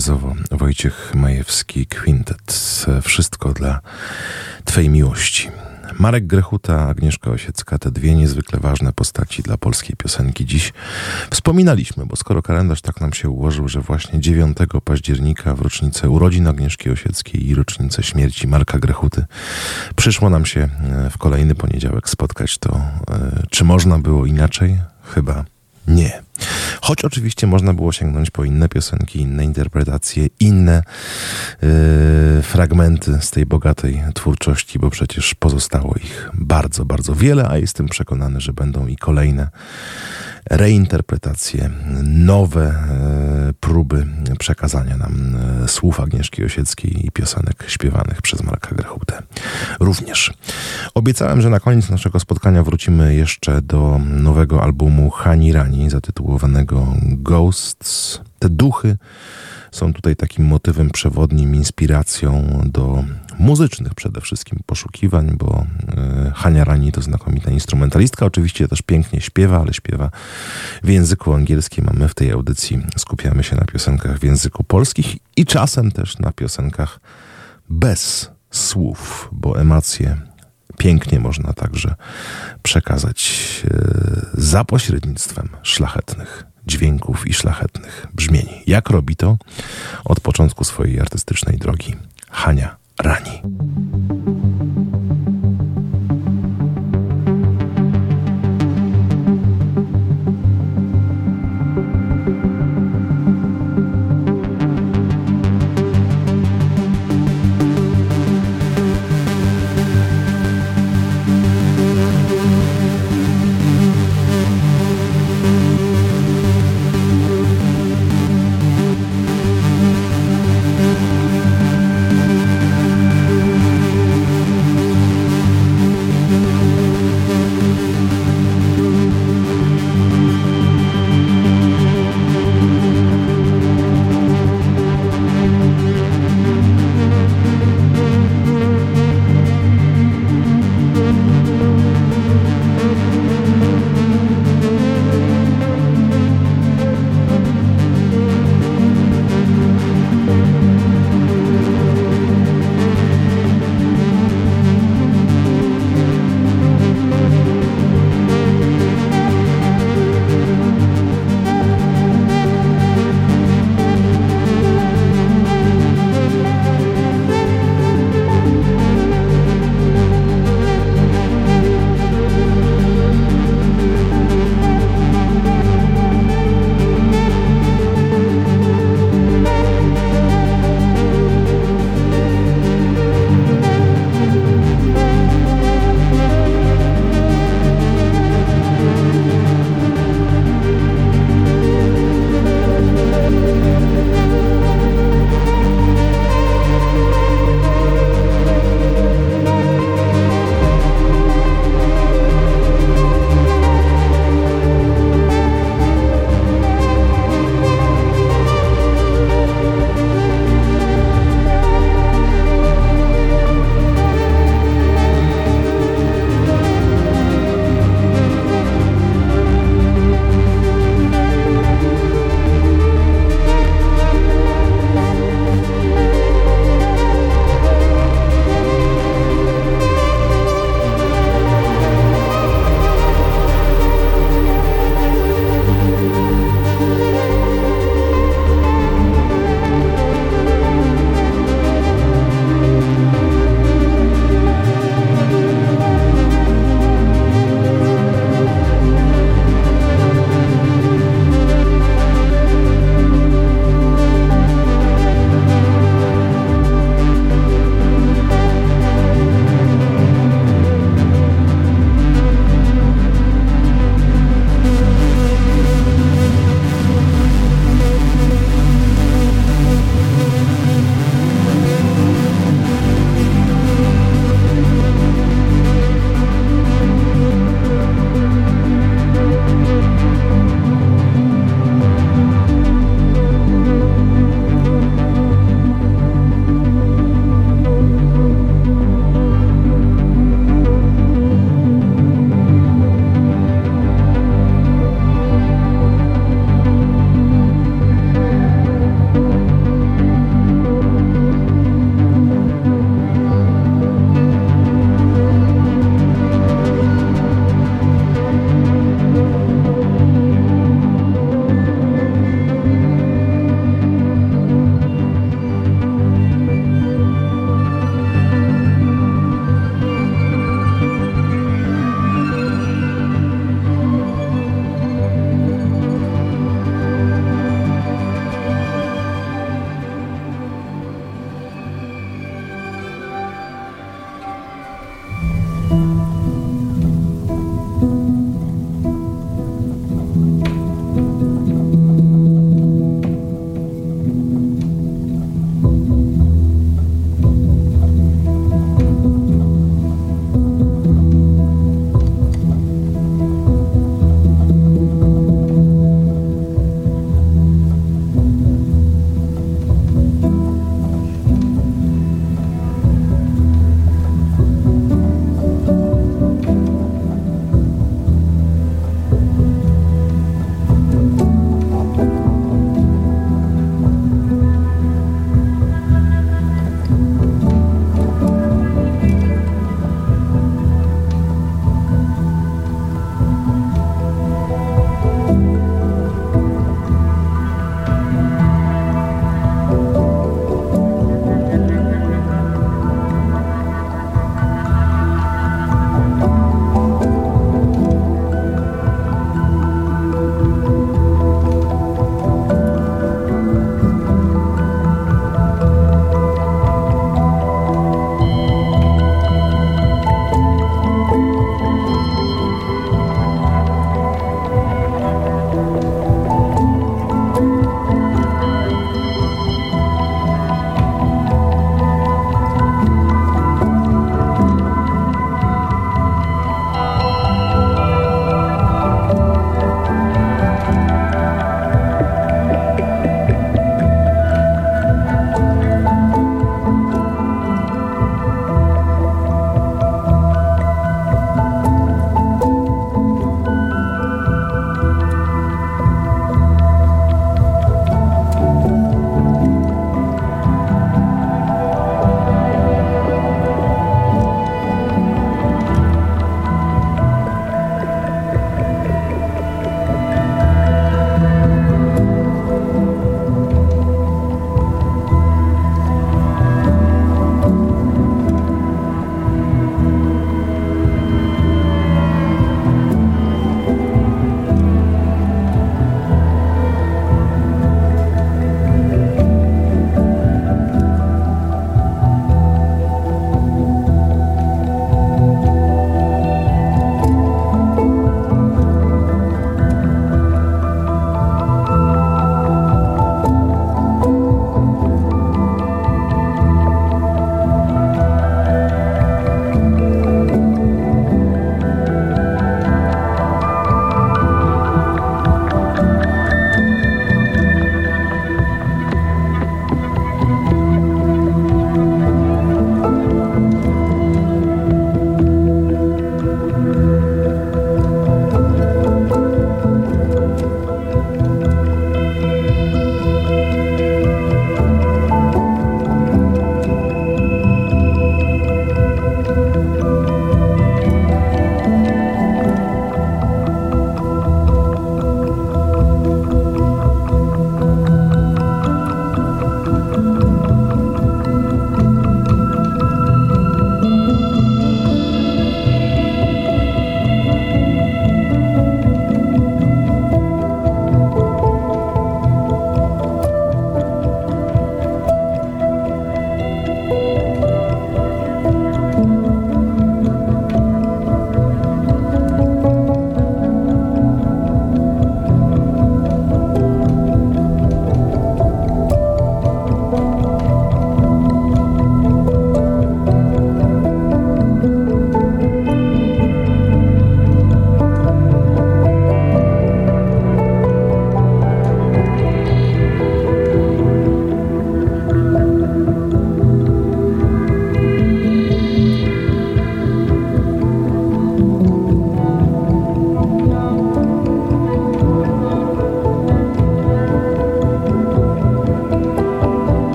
[SPEAKER 2] Jazzowo. Wojciech Majewski, Quintet. Wszystko dla Twej miłości. Marek Grechuta, Agnieszka Osiecka, te dwie niezwykle ważne postaci dla polskiej piosenki dziś wspominaliśmy, bo skoro kalendarz tak nam się ułożył, że właśnie 9 października w rocznicę urodzin Agnieszki Osieckiej i rocznicę śmierci Marka Grechuty przyszło nam się e, w kolejny poniedziałek spotkać, to e, czy można było inaczej? Chyba nie. Choć oczywiście można było sięgnąć po inne piosenki, inne interpretacje, inne yy, fragmenty z tej bogatej twórczości, bo przecież pozostało ich bardzo, bardzo wiele, a jestem przekonany, że będą i kolejne reinterpretacje, nowe e, próby przekazania nam e, słów Agnieszki Osieckiej i piosenek śpiewanych przez Marka Grechutę. Również. Obiecałem, że na koniec naszego spotkania wrócimy jeszcze do nowego albumu Hani Rani, zatytułowanego Ghosts. Te duchy są tutaj takim motywem przewodnim, inspiracją do muzycznych przede wszystkim poszukiwań, bo e, Hania Rani to znakomita instrumentalistka, oczywiście też pięknie śpiewa, ale śpiewa w języku angielskim, a my w tej audycji skupiamy się na piosenkach w języku polskich i czasem też na piosenkach bez słów, bo emocje pięknie można także przekazać e, za pośrednictwem szlachetnych dźwięków i szlachetnych brzmień. Jak robi to od początku swojej artystycznej drogi Hania Rani.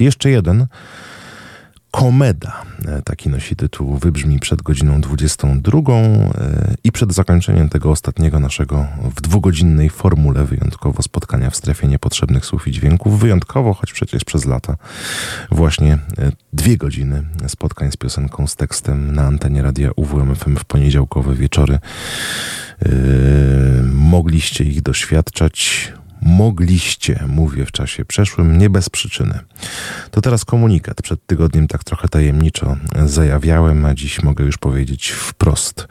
[SPEAKER 2] Jeszcze jeden Komeda, e, taki nosi tytuł, wybrzmi przed godziną 22 e, i przed zakończeniem tego ostatniego naszego w dwugodzinnej formule wyjątkowo spotkania w strefie niepotrzebnych słów i dźwięków. Wyjątkowo, choć przecież przez lata właśnie e, dwie godziny spotkań z piosenką, z tekstem na antenie radia UWMFM w poniedziałkowe wieczory. Mogliście ich doświadczać mogliście, mówię w czasie przeszłym, nie bez przyczyny. To teraz komunikat. Przed tygodniem tak trochę tajemniczo zajawiałem, a dziś mogę już powiedzieć wprost.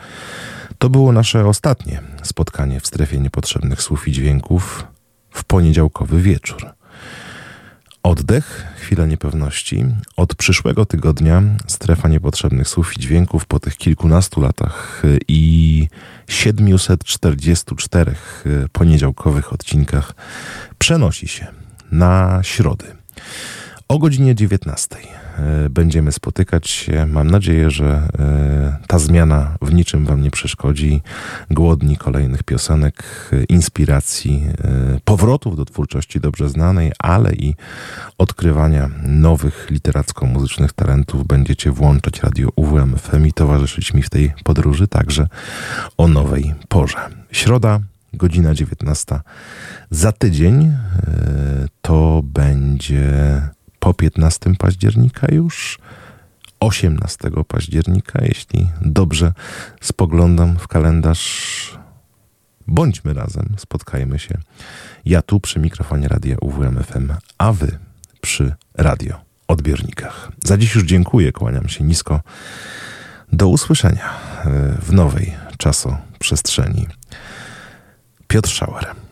[SPEAKER 2] To było nasze ostatnie spotkanie w strefie niepotrzebnych słów i dźwięków w poniedziałkowy wieczór. Oddech, chwila niepewności. Od przyszłego tygodnia strefa niepotrzebnych słów i dźwięków po tych kilkunastu latach i 744 poniedziałkowych odcinkach przenosi się na środy o godzinie 19. E, będziemy spotykać się. Mam nadzieję, że e, ta zmiana w niczym Wam nie przeszkodzi. Głodni kolejnych piosenek, e, inspiracji, powrotów do twórczości dobrze znanej, ale i odkrywania nowych literacko-muzycznych talentów. Będziecie włączać radio UWMFM i towarzyszyć mi w tej podróży także o nowej porze. Środa, godzina 19. Za tydzień to będzie po 15 października już 18 października, jeśli dobrze spoglądam w kalendarz. Bądźmy razem, spotkajmy się. Ja tu przy mikrofonie radia UWMFM, a wy przy radio odbiornikach. Za dziś już dziękuję, kłaniam się nisko. Do usłyszenia e, w nowej czasoprzestrzeni. Piotr Schauer.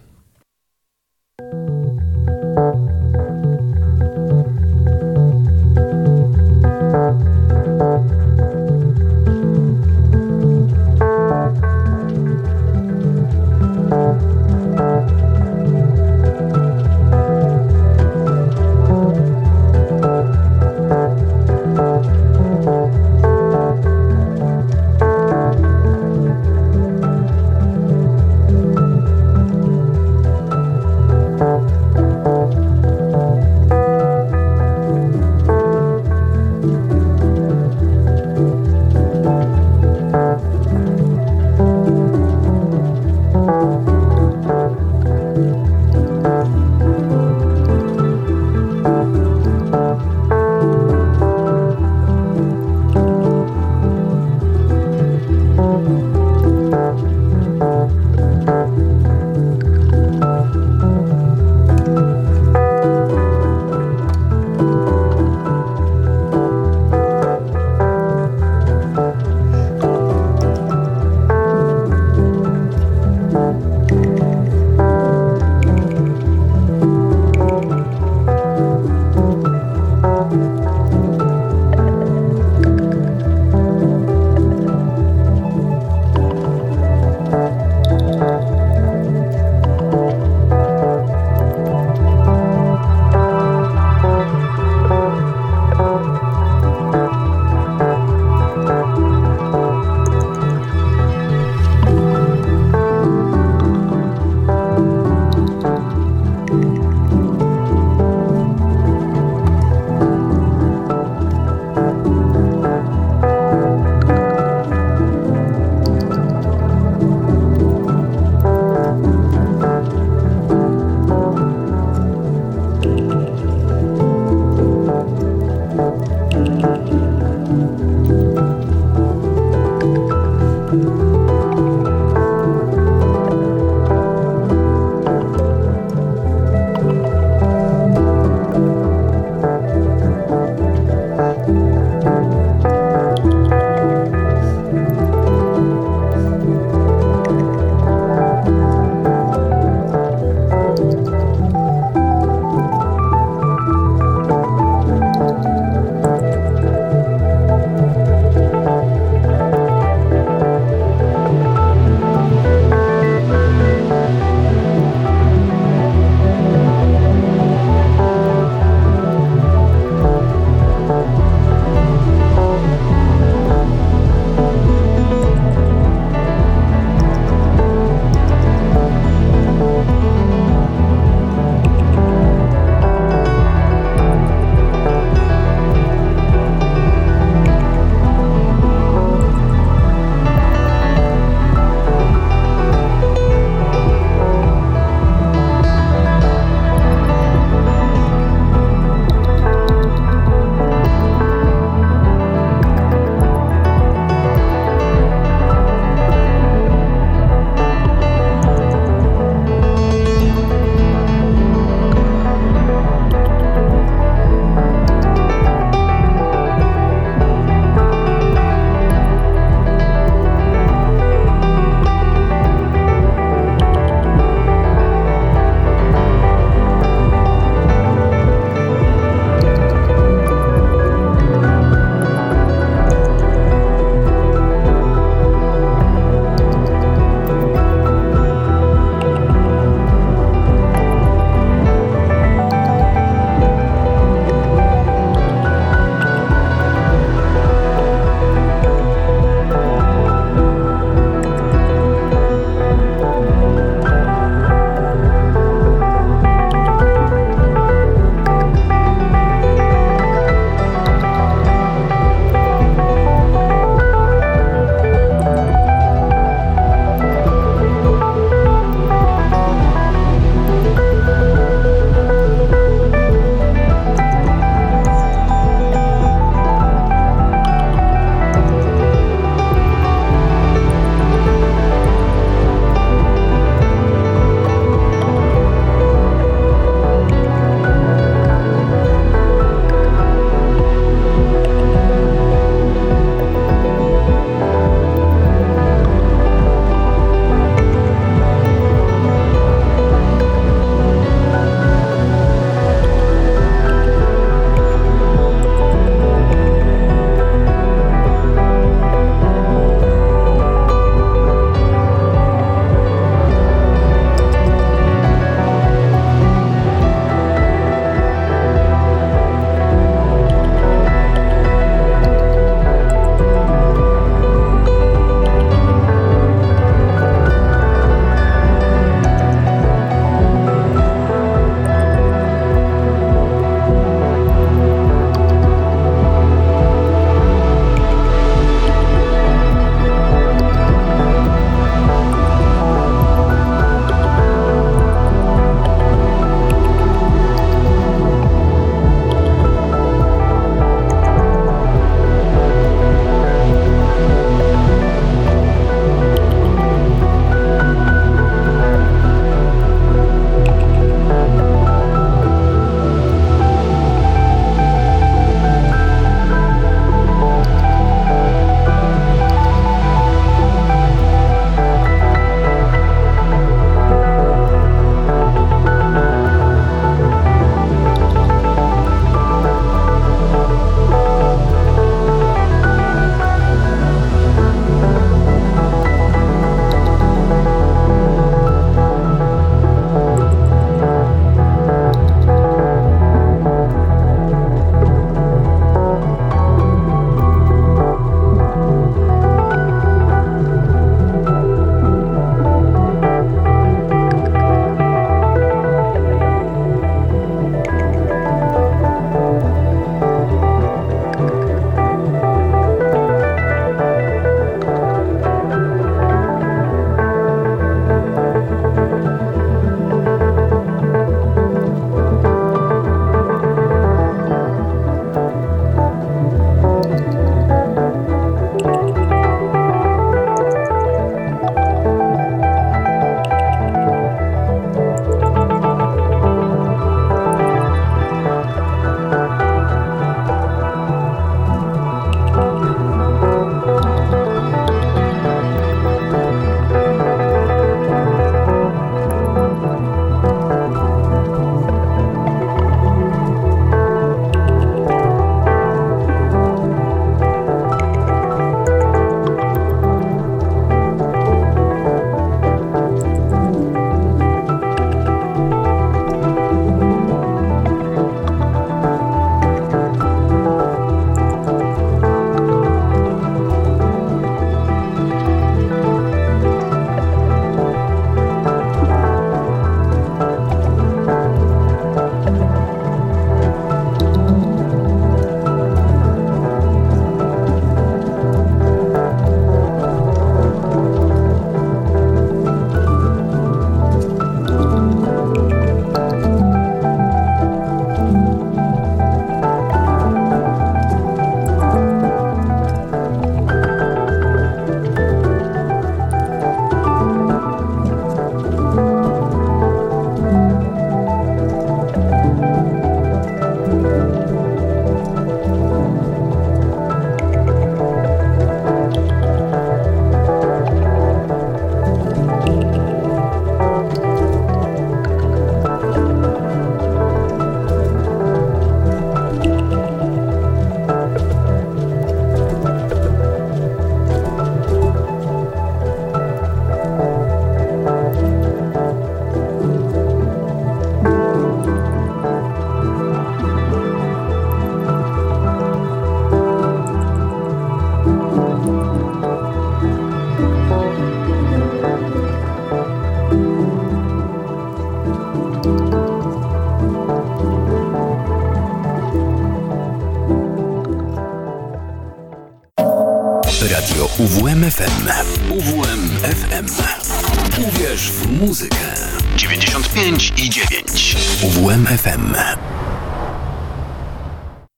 [SPEAKER 1] Uwierz